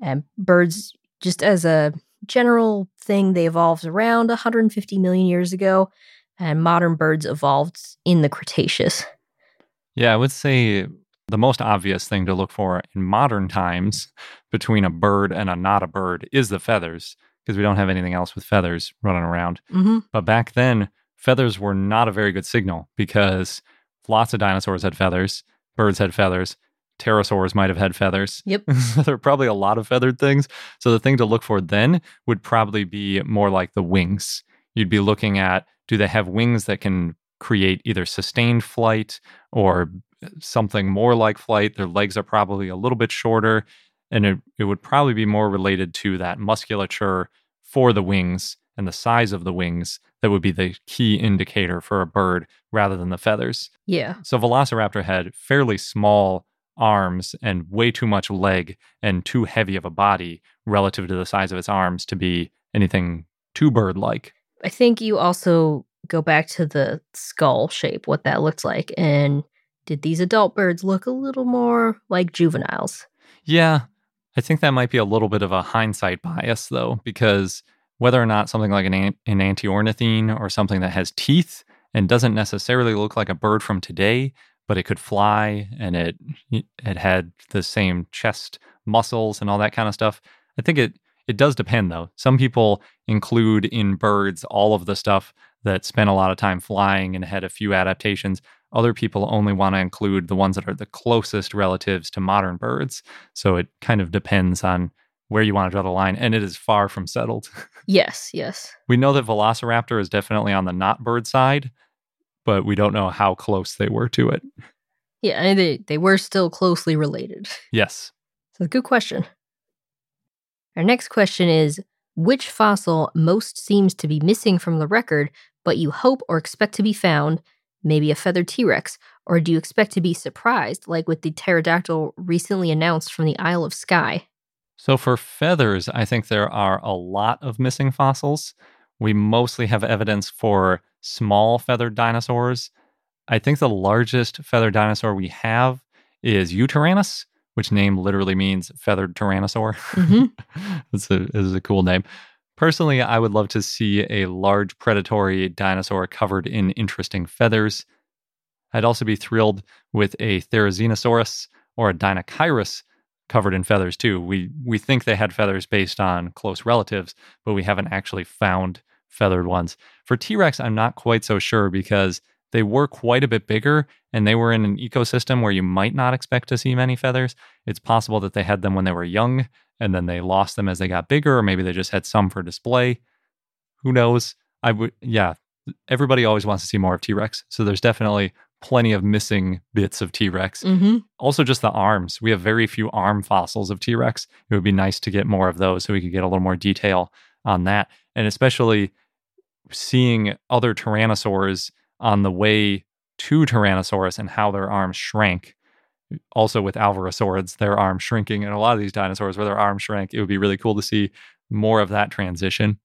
And birds, just as a general thing, they evolved around 150 million years ago, and modern birds evolved in the Cretaceous. Yeah, I would say the most obvious thing to look for in modern times between a bird and a not a bird is the feathers, because we don't have anything else with feathers running around. Mm-hmm. But back then, feathers were not a very good signal because lots of dinosaurs had feathers, birds had feathers, pterosaurs might have had feathers. Yep. there are probably a lot of feathered things. So the thing to look for then would probably be more like the wings. You'd be looking at do they have wings that can create either sustained flight or uh, something more like flight. Their legs are probably a little bit shorter, and it, it would probably be more related to that musculature for the wings and the size of the wings that would be the key indicator for a bird rather than the feathers. Yeah. So Velociraptor had fairly small arms and way too much leg and too heavy of a body relative to the size of its arms to be anything too bird like. I think you also go back to the skull shape, what that looked like. And did these adult birds look a little more like juveniles? Yeah, I think that might be a little bit of a hindsight bias though, because whether or not something like an, an enantiornithine or something that has teeth and doesn't necessarily look like a bird from today, but it could fly and it it had the same chest muscles and all that kind of stuff. I think it it does depend though. Some people include in birds all of the stuff that spent a lot of time flying and had a few adaptations. Other people only want to include the ones that are the closest relatives to modern birds. So it kind of depends on where you want to draw the line, and it is far from settled. Yes, yes. we know that Velociraptor is definitely on the not bird side, but we don't know how close they were to it. Yeah, and they, they were still closely related. Yes. So, good question. Our next question is Which fossil most seems to be missing from the record, but you hope or expect to be found? Maybe a feathered T Rex, or do you expect to be surprised, like with the pterodactyl recently announced from the Isle of Skye? So for feathers, I think there are a lot of missing fossils. We mostly have evidence for small feathered dinosaurs. I think the largest feathered dinosaur we have is Yutyrannus, which name literally means feathered tyrannosaur. Mhm. it's, a, it's a cool name. Personally, I would love to see a large predatory dinosaur covered in interesting feathers. I'd also be thrilled with a Therizinosaurus or a Deinocheirus covered in feathers too. We we think they had feathers based on close relatives, but we haven't actually found feathered ones. For T-Rex, I'm not quite so sure because they were quite a bit bigger and they were in an ecosystem where you might not expect to see many feathers. It's possible that they had them when they were young and then they lost them as they got bigger, or maybe they just had some for display. Who knows? I would, yeah. Everybody always wants to see more of T Rex. So there's definitely plenty of missing bits of T Rex. Mm-hmm. Also, just the arms. We have very few arm fossils of T Rex. It would be nice to get more of those so we could get a little more detail on that. And especially seeing other tyrannosaurs on the way to Tyrannosaurus and how their arms shrank. Also, with Alvarezsaurids, their arms shrinking, and a lot of these dinosaurs where their arms shrank, it would be really cool to see more of that transition.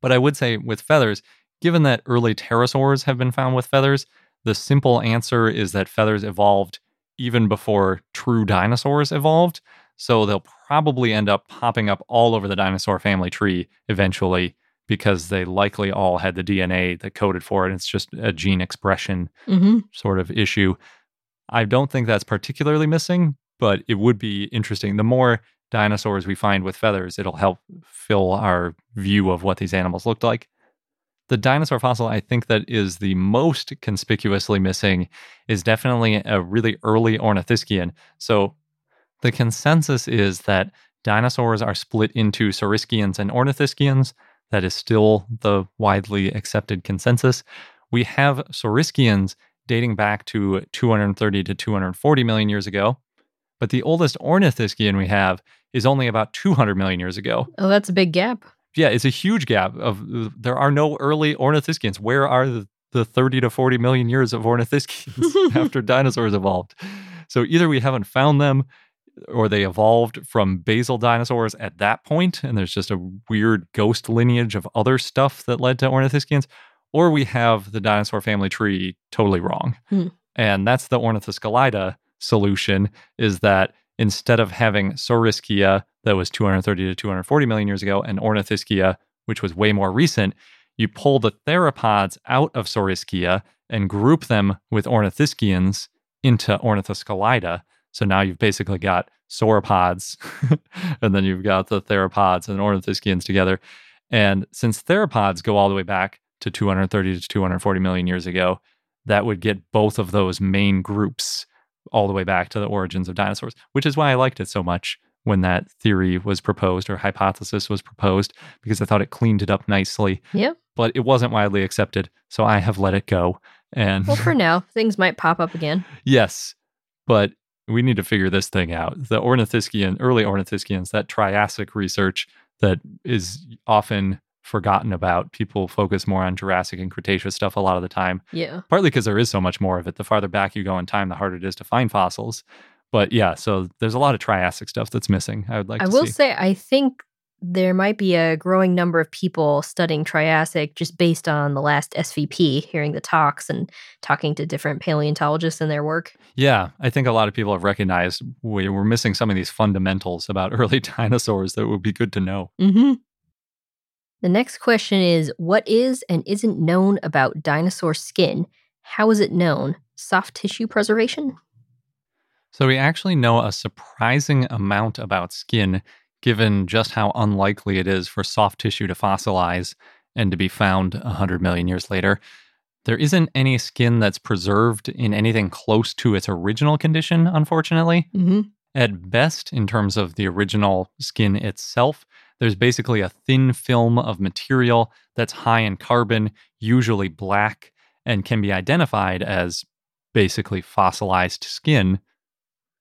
But I would say with feathers, given that early pterosaurs have been found with feathers, the simple answer is that feathers evolved even before true dinosaurs evolved. So they'll probably end up popping up all over the dinosaur family tree eventually because they likely all had the DNA that coded for it. It's just a gene expression Mm-hmm. sort of issue. I don't think that's particularly missing, but it would be interesting. The more dinosaurs we find with feathers, it'll help fill our view of what these animals looked like. The dinosaur fossil I think that is the most conspicuously missing is definitely a really early ornithischian. So the consensus is that dinosaurs are split into saurischians and ornithischians. That is still the widely accepted consensus. We have saurischians dating back to 230 to 240 million years ago, but the oldest ornithischian we have is only about 200 million years ago. Oh, that's a big gap. Yeah, it's a huge gap of there are no early ornithischians. Where are the, the 30 to 40 million years of ornithischians after dinosaurs evolved? So either we haven't found them or they evolved from basal dinosaurs at that point and there's just a weird ghost lineage of other stuff that led to ornithischians or we have the dinosaur family tree totally wrong. Hmm. And that's the Ornithoscelida solution is that instead of having Saurischia that was 230 to 240 million years ago and Ornithischia which was way more recent, you pull the theropods out of Saurischia and group them with ornithischians into Ornithoscelida. So now you've basically got sauropods and then you've got the theropods and ornithischians together. And since theropods go all the way back to 230 to 240 million years ago, that would get both of those main groups all the way back to the origins of dinosaurs, which is why I liked it so much when that theory was proposed or hypothesis was proposed, because I thought it cleaned it up nicely. Yeah. but it wasn't widely accepted, so I have let it go. And Well, for now, things might pop up again. yes, but we need to figure this thing out. The Ornithischian, early Ornithischians, that Triassic research that is often forgotten about. People focus more on Jurassic and Cretaceous stuff a lot of the time, Yeah. partly because there is so much more of it. The farther back you go in time, the harder it is to find fossils. But yeah, so there's a lot of Triassic stuff that's missing. I would like I to will see. say, I think there might be a growing number of people studying Triassic just based on the last SVP, hearing the talks and talking to different paleontologists and their work. Yeah, I think a lot of people have recognized we, we're missing some of these fundamentals about early dinosaurs that would be good to know. Mm-hmm. The next question is What is and isn't known about dinosaur skin? How is it known? Soft tissue preservation? So we actually know a surprising amount about skin, given just how unlikely it is for soft tissue to fossilize and to be found 100 million years later. There isn't any skin that's preserved in anything close to its original condition, unfortunately. Mm-hmm. At best, in terms of the original skin itself, there's basically a thin film of material that's high in carbon, usually black, and can be identified as basically fossilized skin.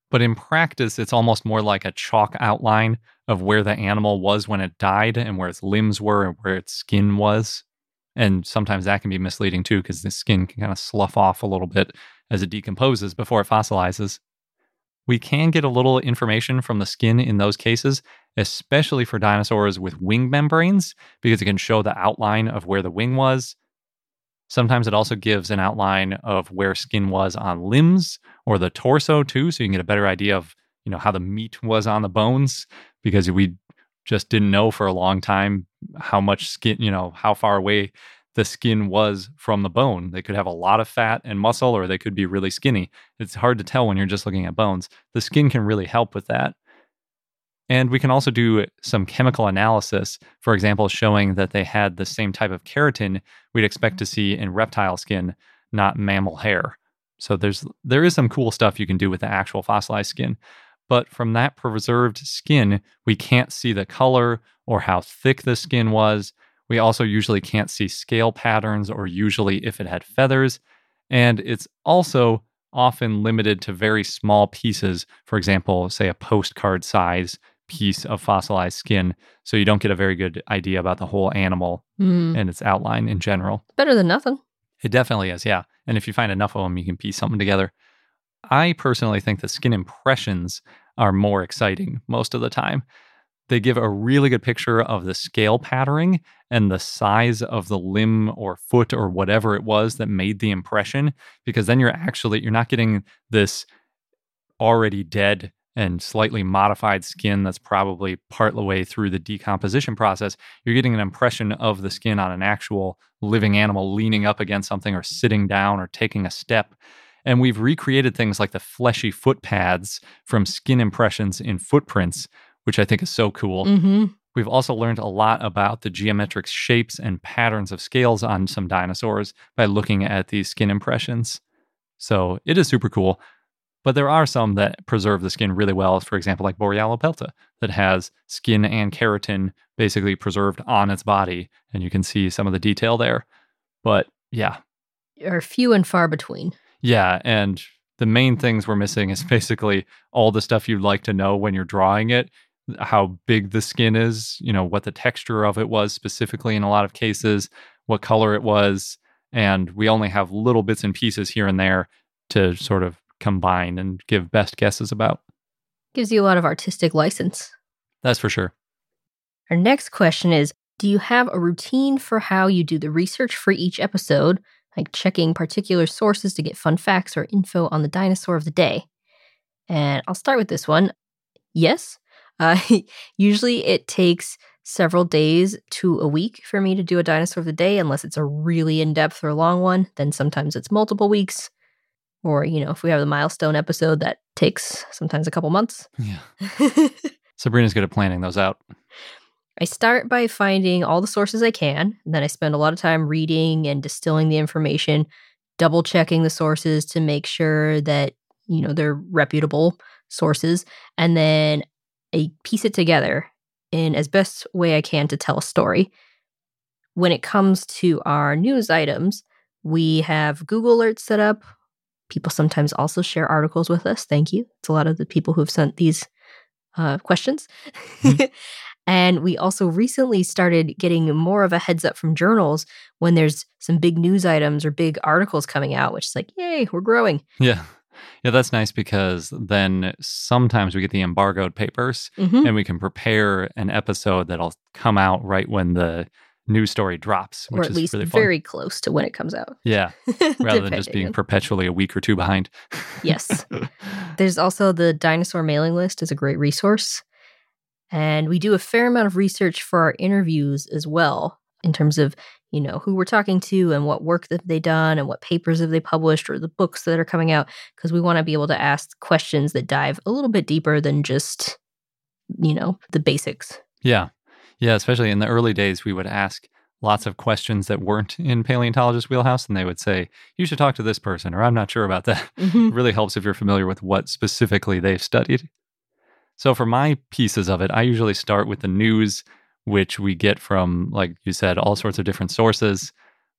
But in practice, it's almost more like a chalk outline of where the animal was when it died and where its limbs were and where its skin was. And sometimes that can be misleading too, because the skin can kind of slough off a little bit as it decomposes before it fossilizes. We can get a little information from the skin in those cases, especially for dinosaurs with wing membranes, because it can show the outline of where the wing was. Sometimes it also gives an outline of where skin was on limbs or the torso too, so you can get a better idea of you know how the meat was on the bones, because we just didn't know for a long time how much skin, you know, how far away the skin was from the bone. They could have a lot of fat and muscle, or they could be really skinny. It's hard to tell when you're just looking at bones. The skin can really help with that. And we can also do some chemical analysis, for example, showing that they had the same type of keratin we'd expect to see in reptile skin, not mammal hair. So there's there is some cool stuff you can do with the actual fossilized skin. But from that preserved skin, we can't see the color or how thick the skin was. We also usually can't see scale patterns or usually if it had feathers. And it's also often limited to very small pieces, for example, say a postcard size piece of fossilized skin. So you don't get a very good idea about the whole animal Mm. and its outline in general. Better than nothing. It definitely is, yeah. And if you find enough of them, you can piece something together. I personally think the skin impressions are more exciting most of the time. They give a really good picture of the scale patterning and the size of the limb or foot or whatever it was that made the impression because then you're actually you're not getting this already dead and slightly modified skin that's probably part the way through the decomposition process. You're getting an impression of the skin on an actual living animal leaning up against something or sitting down or taking a step. And we've recreated things like the fleshy foot pads from skin impressions in footprints, which I think is so cool. Mm-hmm. We've also learned a lot about the geometric shapes and patterns of scales on some dinosaurs by looking at these skin impressions. So it is super cool. But there are some that preserve the skin really well, for example, like Borealopelta, that has skin and keratin basically preserved on its body. And you can see some of the detail there. But yeah, Are few and far between. yeah, and the main things we're missing is basically all the stuff you'd like to know when you're drawing it, how big the skin is, you know, what the texture of it was specifically in a lot of cases, what color it was, and we only have little bits and pieces here and there to sort of combine and give best guesses about. Gives you a lot of artistic license. That's for sure. Our next question is Do you have a routine for how you do the research for each episode, like checking particular sources to get fun facts or info on the dinosaur of the day? And I'll start with this one. Yes. Uh, usually it takes several days to a week for me to do a dinosaur of the day, unless it's a really in depth or long one. Then sometimes it's multiple weeks. Or, you know, if we have the milestone episode, that takes sometimes a couple months. Yeah. Sabrina's good at planning those out. I start by finding all the sources I can, and then I spend a lot of time reading and distilling the information, double checking the sources to make sure that, you know, they're reputable sources, and then I piece it together in as best way I can to tell a story. when it comes to our news items, we have Google Alerts set up. People sometimes also share articles with us. Thank you. It's a lot of the people who have sent these uh, questions. and we also recently started getting more of a heads up from journals when there's some big news items or big articles coming out, which is like, yay, we're growing. Yeah. Yeah, that's nice because then sometimes we get the embargoed papers Mhm. and we can prepare an episode that'll come out right when the news story drops, which Or at least really very close to when it comes out. yeah, rather than just being perpetually a week or two behind. Yes. There's also the dinosaur mailing list is a great resource. And we do a fair amount of research for our interviews as well in terms of, you know, who we're talking to and what work that they've done and what papers have they published or the books that are coming out because we want to be able to ask questions that dive a little bit deeper than just, you know, the basics. Yeah. Yeah. Especially in the early days, we would ask lots of questions that weren't in paleontologist wheelhouse, and they would say, You should talk to this person, or I'm not sure about that. It mm-hmm. really helps if you're familiar with what specifically they've studied. So, for my pieces of it, I usually start with the news, which we get from, like you said, all sorts of different sources.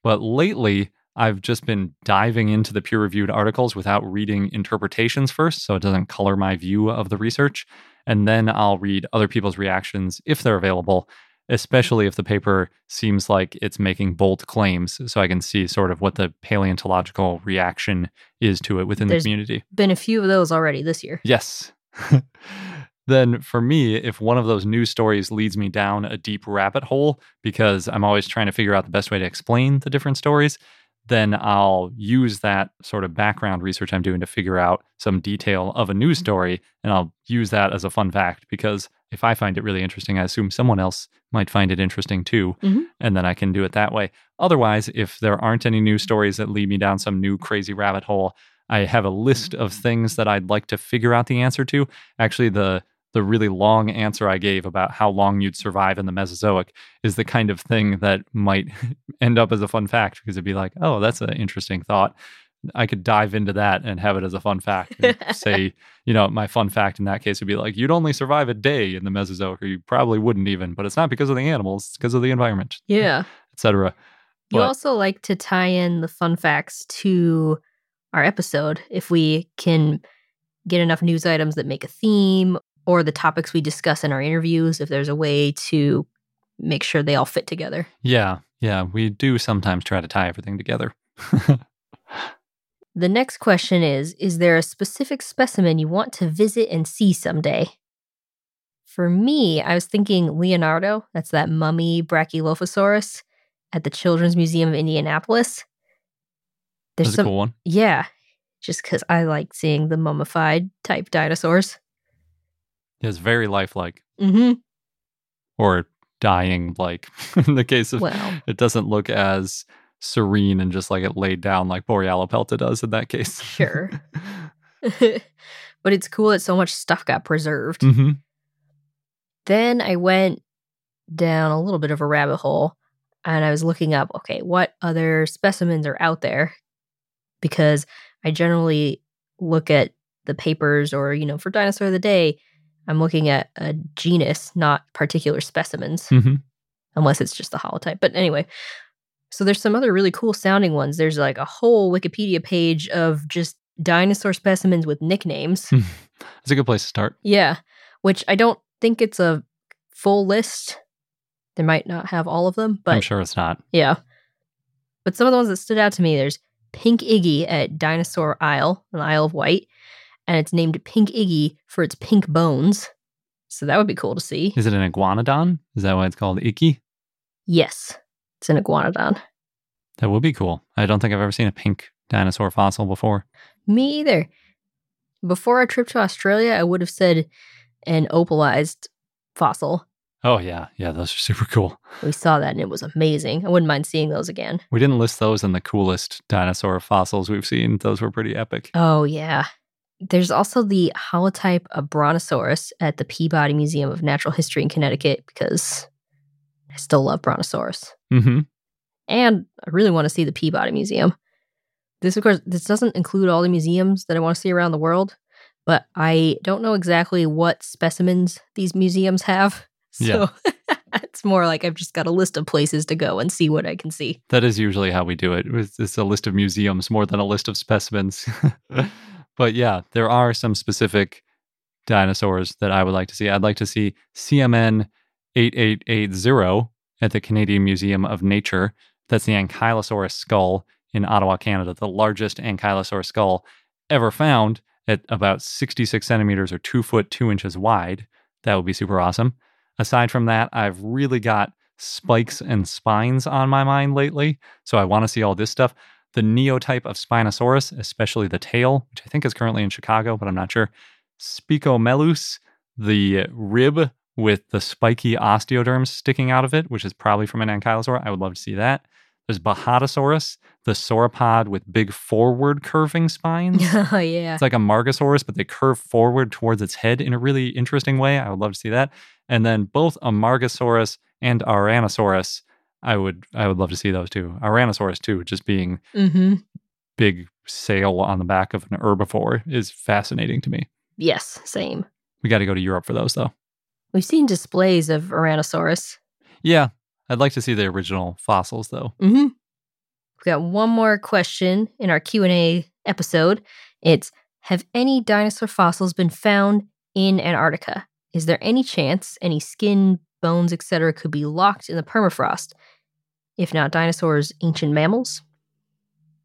But lately, I've just been diving into the peer reviewed articles without reading interpretations first, so it doesn't color my view of the research. And then I'll read other people's reactions if they're available, especially if the paper seems like it's making bold claims, so I can see sort of what the paleontological reaction is to it within There's- the community. Been a few of those already this year. Yes. then for me, if one of those news stories leads me down a deep rabbit hole because I'm always trying to figure out the best way to explain the different stories, then I'll use that sort of background research I'm doing to figure out some detail of a news mm-hmm. story. And I'll use that as a fun fact because if I find it really interesting, I assume someone else might find it interesting too. Mhm. And then I can do it that way. Otherwise, if there aren't any news mm-hmm. stories that lead me down some new crazy rabbit hole, I have a list mm-hmm. of things that I'd like to figure out the answer to. Actually, the the really long answer I gave about how long you'd survive in the Mesozoic is the kind of thing that might end up as a fun fact because it'd be like, oh, that's an interesting thought. I could dive into that and have it as a fun fact. Say, you know, my fun fact in that case would be like, you'd only survive a day in the Mesozoic, or you probably wouldn't even, but it's not because of the animals, it's because of the environment, Yeah. etc. You also like to tie in the fun facts to our episode if we can get enough news items that make a theme or the topics we discuss in our interviews, if there's a way to make sure they all fit together. Yeah, yeah, we do sometimes try to tie everything together. The next question is Is there a specific specimen you want to visit and see someday? For me, I was thinking Leonardo, that's that mummy Brachylophosaurus at the Children's Museum of Indianapolis. There's That's a some, cool one. Yeah, just because I like seeing the mummified type dinosaurs. It's very lifelike Mm-hmm. or dying like in the case of Well, it doesn't look as serene and just like it laid down like Borealopelta does in that case. Sure. but it's cool that so much stuff got preserved. hmm Then I went down a little bit of a rabbit hole and I was looking up, okay, what other specimens are out there? Because I generally look at the papers or, you know, for Dinosaur of the Day, I'm looking at a genus, not particular specimens, hmm unless it's just the holotype. But anyway, so there's some other really cool sounding ones. There's like a whole Wikipedia page of just dinosaur specimens with nicknames. It's a good place to start. Yeah, which I don't think it's a full list. They might not have all of them, but I'm sure it's not. yeah. But some of the ones that stood out to me, there's Pink Iggy at Dinosaur Isle, an Isle of Wight, and it's named Pink Iggy for its pink bones. So that would be cool to see. Is it an iguanodon? Is that why it's called Iggy? Yes, it's an iguanodon. That would be cool. I don't think I've ever seen a pink dinosaur fossil before. Me either. Before our trip to Australia, I would have said an opalized fossil. Oh yeah, yeah, those are super cool. We saw that and it was amazing. I wouldn't mind seeing those again. We didn't list those in the coolest dinosaur fossils we've seen. Those were pretty epic. Oh, yeah. There's also the holotype of Brontosaurus at the Peabody Museum of Natural History in Connecticut because I still love Brontosaurus. hmm And I really want to see the Peabody Museum. This, of course, this doesn't include all the museums that I want to see around the world, but I don't know exactly what specimens these museums have. So it's more like I've just got a list of places to go and see what I can see. That is usually how we do it. It's a list of museums more than a list of specimens. but yeah, there are some specific dinosaurs that I would like to see. I'd like to see CMN 8880 at the Canadian Museum of Nature. That's the Ankylosaurus skull in Ottawa, Canada, the largest Ankylosaurus skull ever found at about 66 centimeters or two foot, two inches wide. That would be super awesome. Aside from that, I've really got spikes and spines on my mind lately. So I want to see all this stuff. The neotype of Spinosaurus, especially the tail, which I think is currently in Chicago, but I'm not sure. Spicomellus, the rib with the spiky osteoderms sticking out of it, which is probably from an ankylosaur. I would love to see that. There's Bajadasaurus, the sauropod with big forward curving spines. Oh, yeah. It's like Amargasaurus, but they curve forward towards its head in a really interesting way. I would love to see that. And then both Amargasaurus and Ouranosaurus, I would I would love to see those too. Ouranosaurus too, just being Mm-hmm. big sail on the back of an herbivore is fascinating to me. Yes, same. We got to go to Europe for those though. We've seen displays of Ouranosaurus. Yeah, I'd like to see the original fossils though. Mm-hmm. We've got one more question in our Q&A episode. It's, have any dinosaur fossils been found in Antarctica? Is there any chance any skin, bones, etc. could be locked in the permafrost? If not dinosaurs, ancient mammals?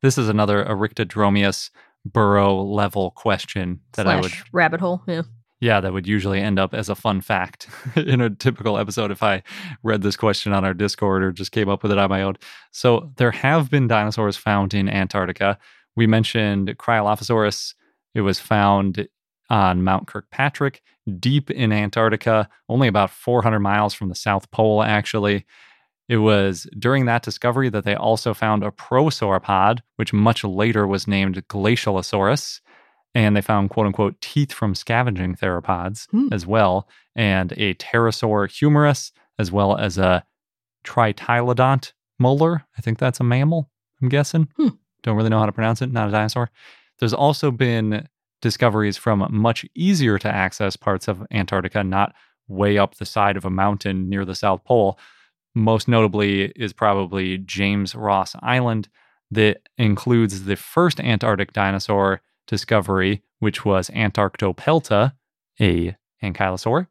This is another Oryctodromeus burrow level question that I would Slash rabbit hole. Yeah. Yeah, that would usually end up as a fun fact in a typical episode if I read this question on our Discord or just came up with it on my own. So, there have been dinosaurs found in Antarctica. We mentioned Cryolophosaurus. It was found on Mount Kirkpatrick, deep in Antarctica, only about 400 miles from the South Pole, actually. It was during that discovery that they also found a prosauropod, which much later was named Glacialosaurus and they found quote unquote teeth from scavenging theropods Hmm. as well, and a pterosaur humerus, as well as a tritylodont molar. I think that's a mammal, I'm guessing. Hmm. Don't really know how to pronounce it, not a dinosaur. There's also been discoveries from much easier to access parts of Antarctica, not way up the side of a mountain near the South Pole. Most notably is probably James Ross Island, that includes the first Antarctic dinosaur discovery, which was Antarctopelta, a ankylosaur.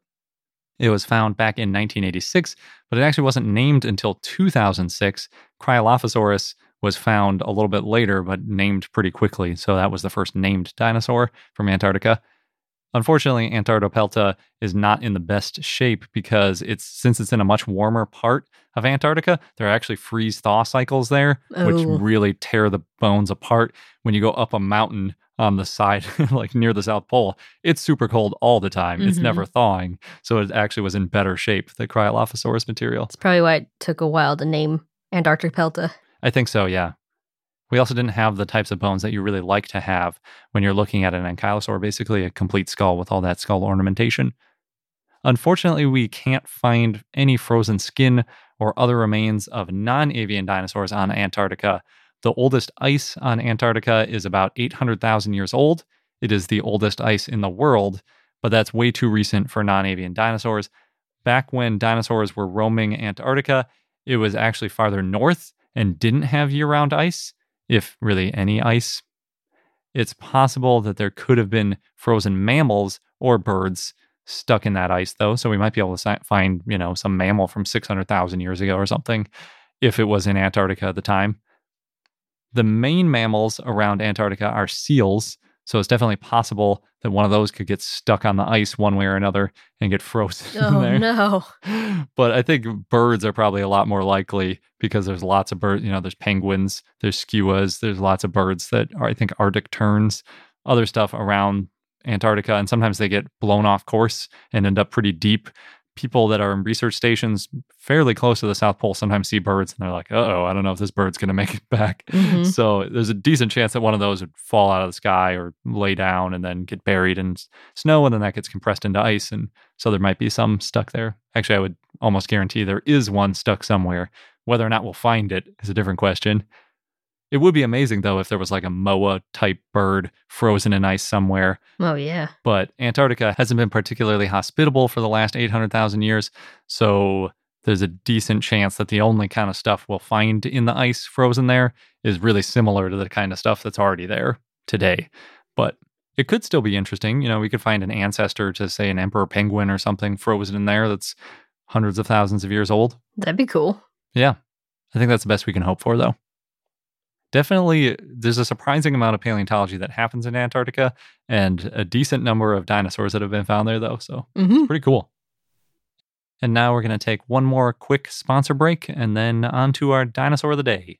It was found back in 1986, but it actually wasn't named until 2006. Cryolophosaurus was found a little bit later, but named pretty quickly. So that was the first named dinosaur from Antarctica. Unfortunately, Antarctopelta is not in the best shape because it's since it's in a much warmer part of Antarctica, there are actually freeze thaw cycles there, which Oh. really tear the bones apart when you go up a mountain on the side, like near the South Pole. It's super cold all the time. It's Mhm. never thawing. So it actually was in better shape, the Cryolophosaurus material. It's probably why it took a while to name Antarctopelta. I think so, yeah. We also didn't have the types of bones that you really like to have when you're looking at an ankylosaur, basically a complete skull with all that skull ornamentation. Unfortunately, we can't find any frozen skin or other remains of non avian dinosaurs on Antarctica. The oldest ice on Antarctica is about 800,000 years old. It is the oldest ice in the world, but that's way too recent for non avian dinosaurs. Back when dinosaurs were roaming Antarctica, it was actually farther north and didn't have year round ice, if really any ice. It's possible that there could have been frozen mammals or birds stuck in that ice, though. So we might be able to find, you know, some mammal from 600,000 years ago or something if it was in Antarctica at the time. The main mammals around Antarctica are seals. So it's definitely possible that one of those could get stuck on the ice one way or another and get frozen Oh there no. but I think birds are probably a lot more likely because there's lots of birds. You know, there's penguins, there's skuas, there's lots of birds that are, I think, Arctic terns, other stuff around Antarctica, and sometimes they get blown off course and end up pretty deep. People that are in research stations fairly close to the South Pole sometimes see birds and they're like, uh oh, I don't know if this bird's going to make it back. Mhm. So there's a decent chance that one of those would fall out of the sky or lay down and then get buried in snow, and then that gets compressed into ice. And so there might be some stuck there. Actually, I would almost guarantee there is one stuck somewhere. Whether or not we'll find it is a different question. It would be amazing though if there was like a moa type bird frozen in ice somewhere Oh yeah. but Antarctica hasn't been particularly hospitable for the last 800,000 years. So there's a decent chance that the only kind of stuff we'll find in the ice frozen there is really similar to the kind of stuff that's already there today. But it could still be interesting. You know, we could find an ancestor to, say, an emperor penguin or something frozen in there that's hundreds of thousands of years old. That'd be cool. Yeah. I think that's the best we can hope for, though. Definitely, there's a surprising amount of paleontology that happens in Antarctica and a decent number of dinosaurs that have been found there, though. So Mm-hmm. pretty cool. And now we're going to take one more quick sponsor break and then on to our dinosaur of the day.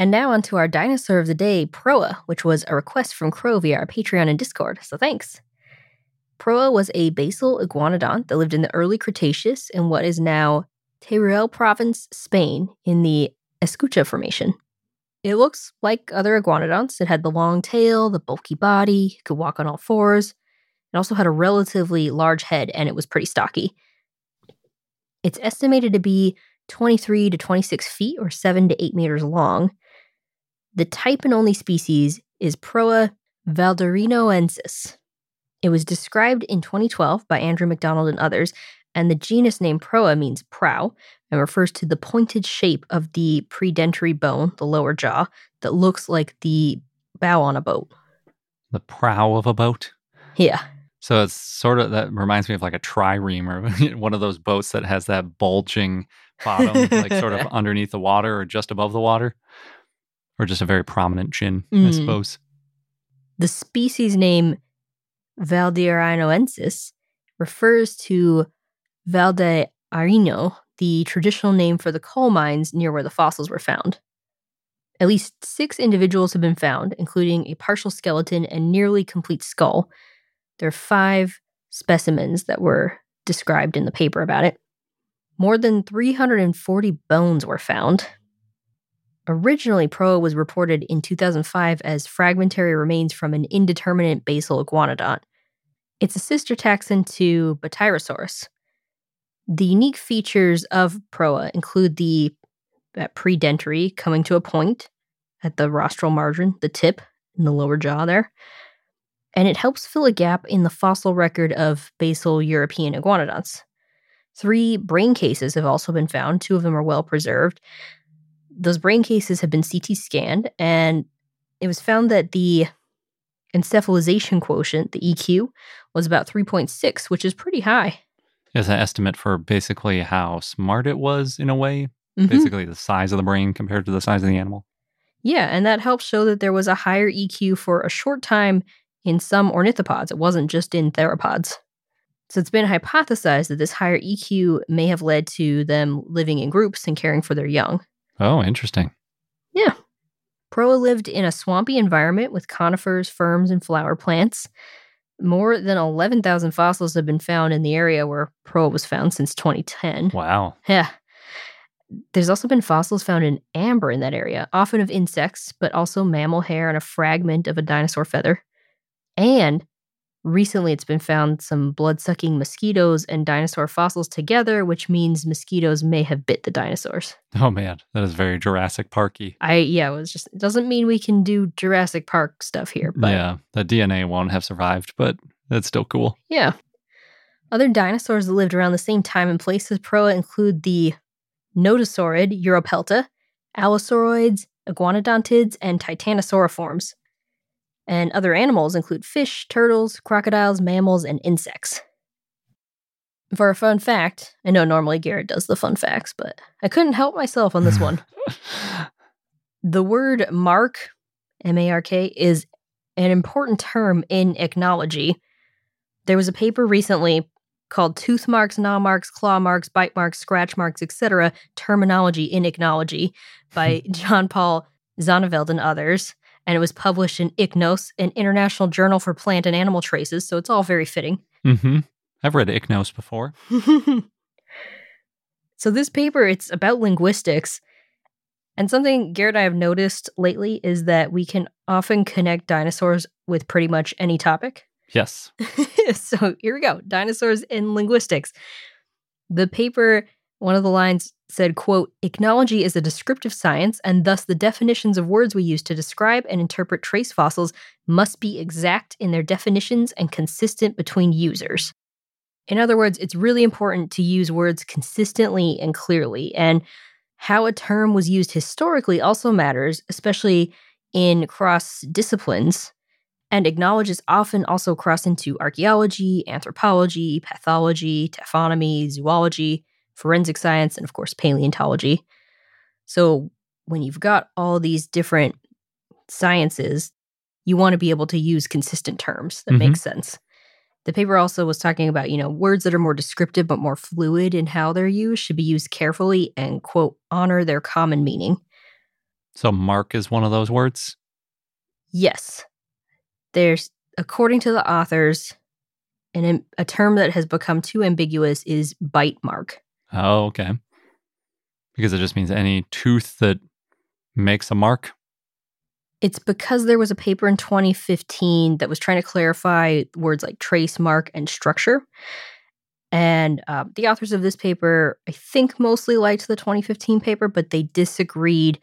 And now onto our dinosaur of the day, Proa, which was a request from Crow via our Patreon and Discord. So thanks. Proa was a basal iguanodont that lived in the early Cretaceous in what is now Teruel province, Spain, in the Escucha Formation. It looks like other iguanodonts. It had the long tail, the bulky body, could walk on all fours. It also had a relatively large head and it was pretty stocky. It's estimated to be 23 to 26 feet or 7 to 8 meters long. The type and only species is Proa valdearinnoensis. It was described in 2012 by Andrew McDonald and others, and the genus name Proa means prow and refers to the pointed shape of the predentary bone, the lower jaw, that looks like the bow on a boat. The prow of a boat. Yeah. So it's sort of that reminds me of like a trireme or one of those boats that has that bulging bottom, like sort of underneath the water or just above the water, or just a very prominent chin, I Mm. suppose. The species name Valdearinnoensis refers to Valdearino, the traditional name for the coal mines near where the fossils were found. At least six individuals have been found, including a partial skeleton and nearly complete skull. There are five specimens that were described in the paper about it. More than 340 bones were found. Originally, Proa was reported in 2005 as fragmentary remains from an indeterminate basal iguanodont. It's a sister taxon to Batyrosaurus. The unique features of Proa include the that predentary coming to a point at the rostral margin, the tip in the lower jaw there. And it helps fill a gap in the fossil record of basal European iguanodonts. Three brain cases have also been found. Two of them are well preserved. Those brain cases have been CT scanned, and it was found that the encephalization quotient, the EQ, was about 3.6, which is pretty high. It's an estimate for basically how smart it was in a way, Mhm. basically the size of the brain compared to the size of the animal. Yeah, and that helps show that there was a higher EQ for a short time in some ornithopods. It wasn't just in theropods. So it's been hypothesized that this higher EQ may have led to them living in groups and caring for their young. Oh, interesting. Yeah. Proa lived in a swampy environment with conifers, ferns, and flower plants. More than 11,000 fossils have been found in the area where Proa was found since 2010. Wow. Yeah. There's also been fossils found in amber in that area, often of insects, but also mammal hair and a fragment of a dinosaur feather. And recently it's been found some blood sucking mosquitoes and dinosaur fossils together, which means mosquitoes may have bit the dinosaurs. Oh man, that is very Jurassic Parky. I, yeah, it was just, it doesn't mean we can do Jurassic Park stuff here, but yeah, the DNA won't have survived, but that's still cool. Yeah. Other dinosaurs that lived around the same time and place as Proa include the Nodosaurid, Europelta, allosauroids, iguanodontids, and titanosauriforms. And other animals include fish, turtles, crocodiles, mammals, and insects. For a fun fact, I know normally Garrett does the fun facts, but I couldn't help myself on this one. the word mark, M A R K, is an important term in ichnology. There was a paper recently called Tooth Marks, Gnaw Marks, Claw Marks, Bite Marks, Scratch Marks, etc. Terminology in Ichnology by John Paul Zonneveld and others. And it was published in ICHNOS, an international journal for plant and animal traces. So it's all very fitting. mm-hmm. I've read Ichnos before. so this paper, it's about linguistics. And something Garrett and I have noticed lately is that we can often connect dinosaurs with pretty much any topic. Yes. so here we go dinosaurs in linguistics the paper one of the lines said quote ichnology is a descriptive science and thus the definitions of words we use to describe and interpret trace fossils must be exact in their definitions and consistent between users. In other words it's really important to use words consistently and clearly and how a term was used historically also matters especially in cross disciplines and ichnologists often also cross into archaeology, anthropology, pathology, taphonomy, zoology, forensic science, and of course, paleontology. So when you've got all these different sciences, you want to be able to use consistent terms that Mhm. make sense. The paper also was talking about, you know, words that are more descriptive but more fluid in how they're used should be used carefully and, quote, honor their common meaning. So mark is one of those words. Yes. There's, according to the authors, and a term that has become too ambiguous is bite mark. Oh, okay. Because it just means any tooth that makes a mark. It's because there was a paper in 2015 that was trying to clarify words like trace, mark, and structure. And uh, the authors of this paper, I think, mostly liked the 2015 paper, but they disagreed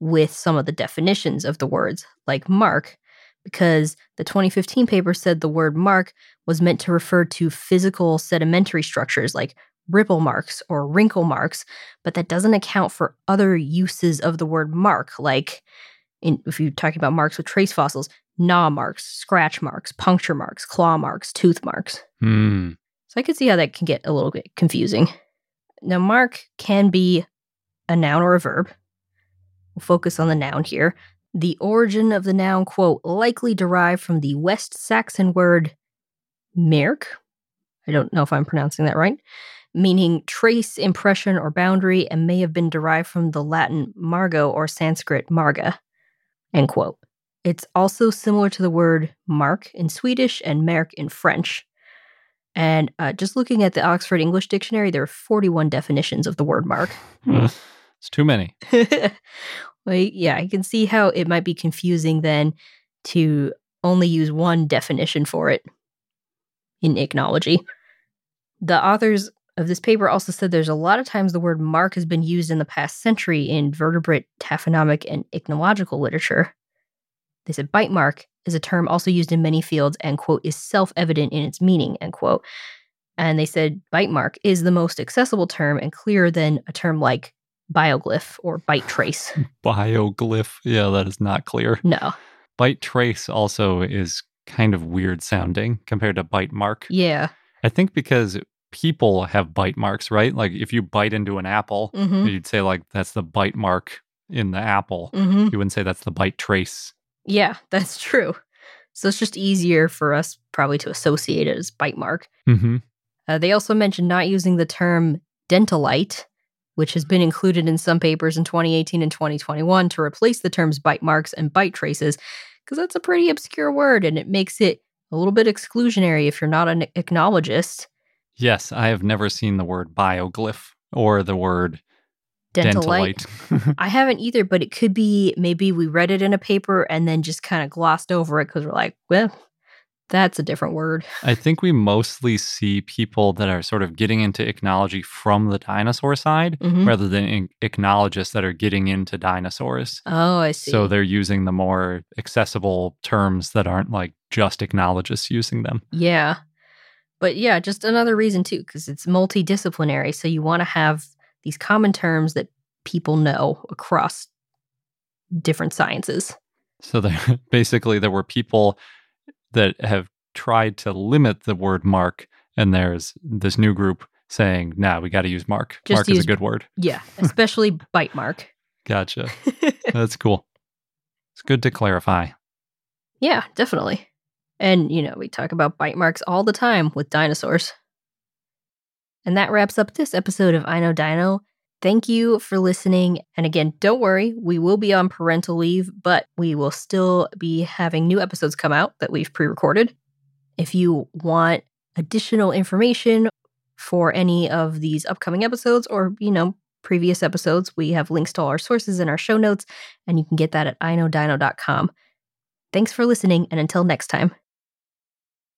with some of the definitions of the words, like mark, because the 2015 paper said the word mark was meant to refer to physical sedimentary structures like ripple marks or wrinkle marks, but that doesn't account for other uses of the word mark, like in, if you're talking about marks with trace fossils, gnaw marks, scratch marks, puncture marks, claw marks, tooth marks. Hmm. So I could see how that can get a little bit confusing. Now, mark can be a noun or a verb. We'll focus on the noun here. The origin of the noun, quote, likely derived from the West Saxon word merk. I don't know if I'm pronouncing that right, meaning trace, impression, or boundary, and may have been derived from the Latin margo or Sanskrit marga, end quote. It's also similar to the word mark in Swedish and merk in French. And uh, just looking at the Oxford English Dictionary, there are 41 definitions of the word mark. It's too many. well, yeah, I can see how it might be confusing then to only use one definition for it in ichnology. The authors of this paper also said there's a lot of times the word mark has been used in the past century in vertebrate, taphonomic, and ichnological literature. They said bite mark is a term also used in many fields and, quote, is self evident in its meaning, end quote. And they said bite mark is the most accessible term and clearer than a term like bioglyph or bite trace. Bioglyph. Yeah, that is not clear. No. Bite trace also is kind of weird sounding compared to bite mark. Yeah. I think because people have bite marks, right? Like if you bite into an apple, Mm-hmm. you'd say like that's the bite mark in the apple. Mm-hmm. You wouldn't say that's the bite trace. Yeah, that's true. So it's just easier for us probably to associate it as bite mark. Mm-hmm. Uh, they also mentioned not using the term dentalite, which has been included in some papers in 2018 and 2021 to replace the terms bite marks and bite traces, because that's a pretty obscure word and it makes it a little bit exclusionary if you're not an ichnologist. Yes, I have never seen the word bioglyph or the word Dentalite. dentalite. I haven't either, but it could be maybe we read it in a paper and then just kind of glossed over it because we're like, well, that's a different word. I think we mostly see people that are sort of getting into ichnology from the dinosaur side Mhm. rather than ichnologists that are getting into dinosaurs. Oh, I see. So they're using the more accessible terms that aren't like just ichnologists using them. Yeah. But yeah, just another reason too, because it's multidisciplinary. So you want to have these common terms that people know across different sciences. So there, basically, there were people that have tried to limit the word mark and there's this new group saying, "Nah, we got to use Mark. Just Mark is a good word." Yeah, especially bite mark. Gotcha. That's cool. It's good to clarify. Yeah, definitely. And, you know, we talk about bite marks all the time with dinosaurs. And that wraps up this episode of I Know Dino. Thank you for listening. And again, don't worry, we will be on parental leave, but we will still be having new episodes come out that we've pre recorded. If you want additional information for any of these upcoming episodes or, you know, previous episodes, we have links to all our sources in our show notes, and you can get that at iknowdino.com. Thanks for listening, and until next time.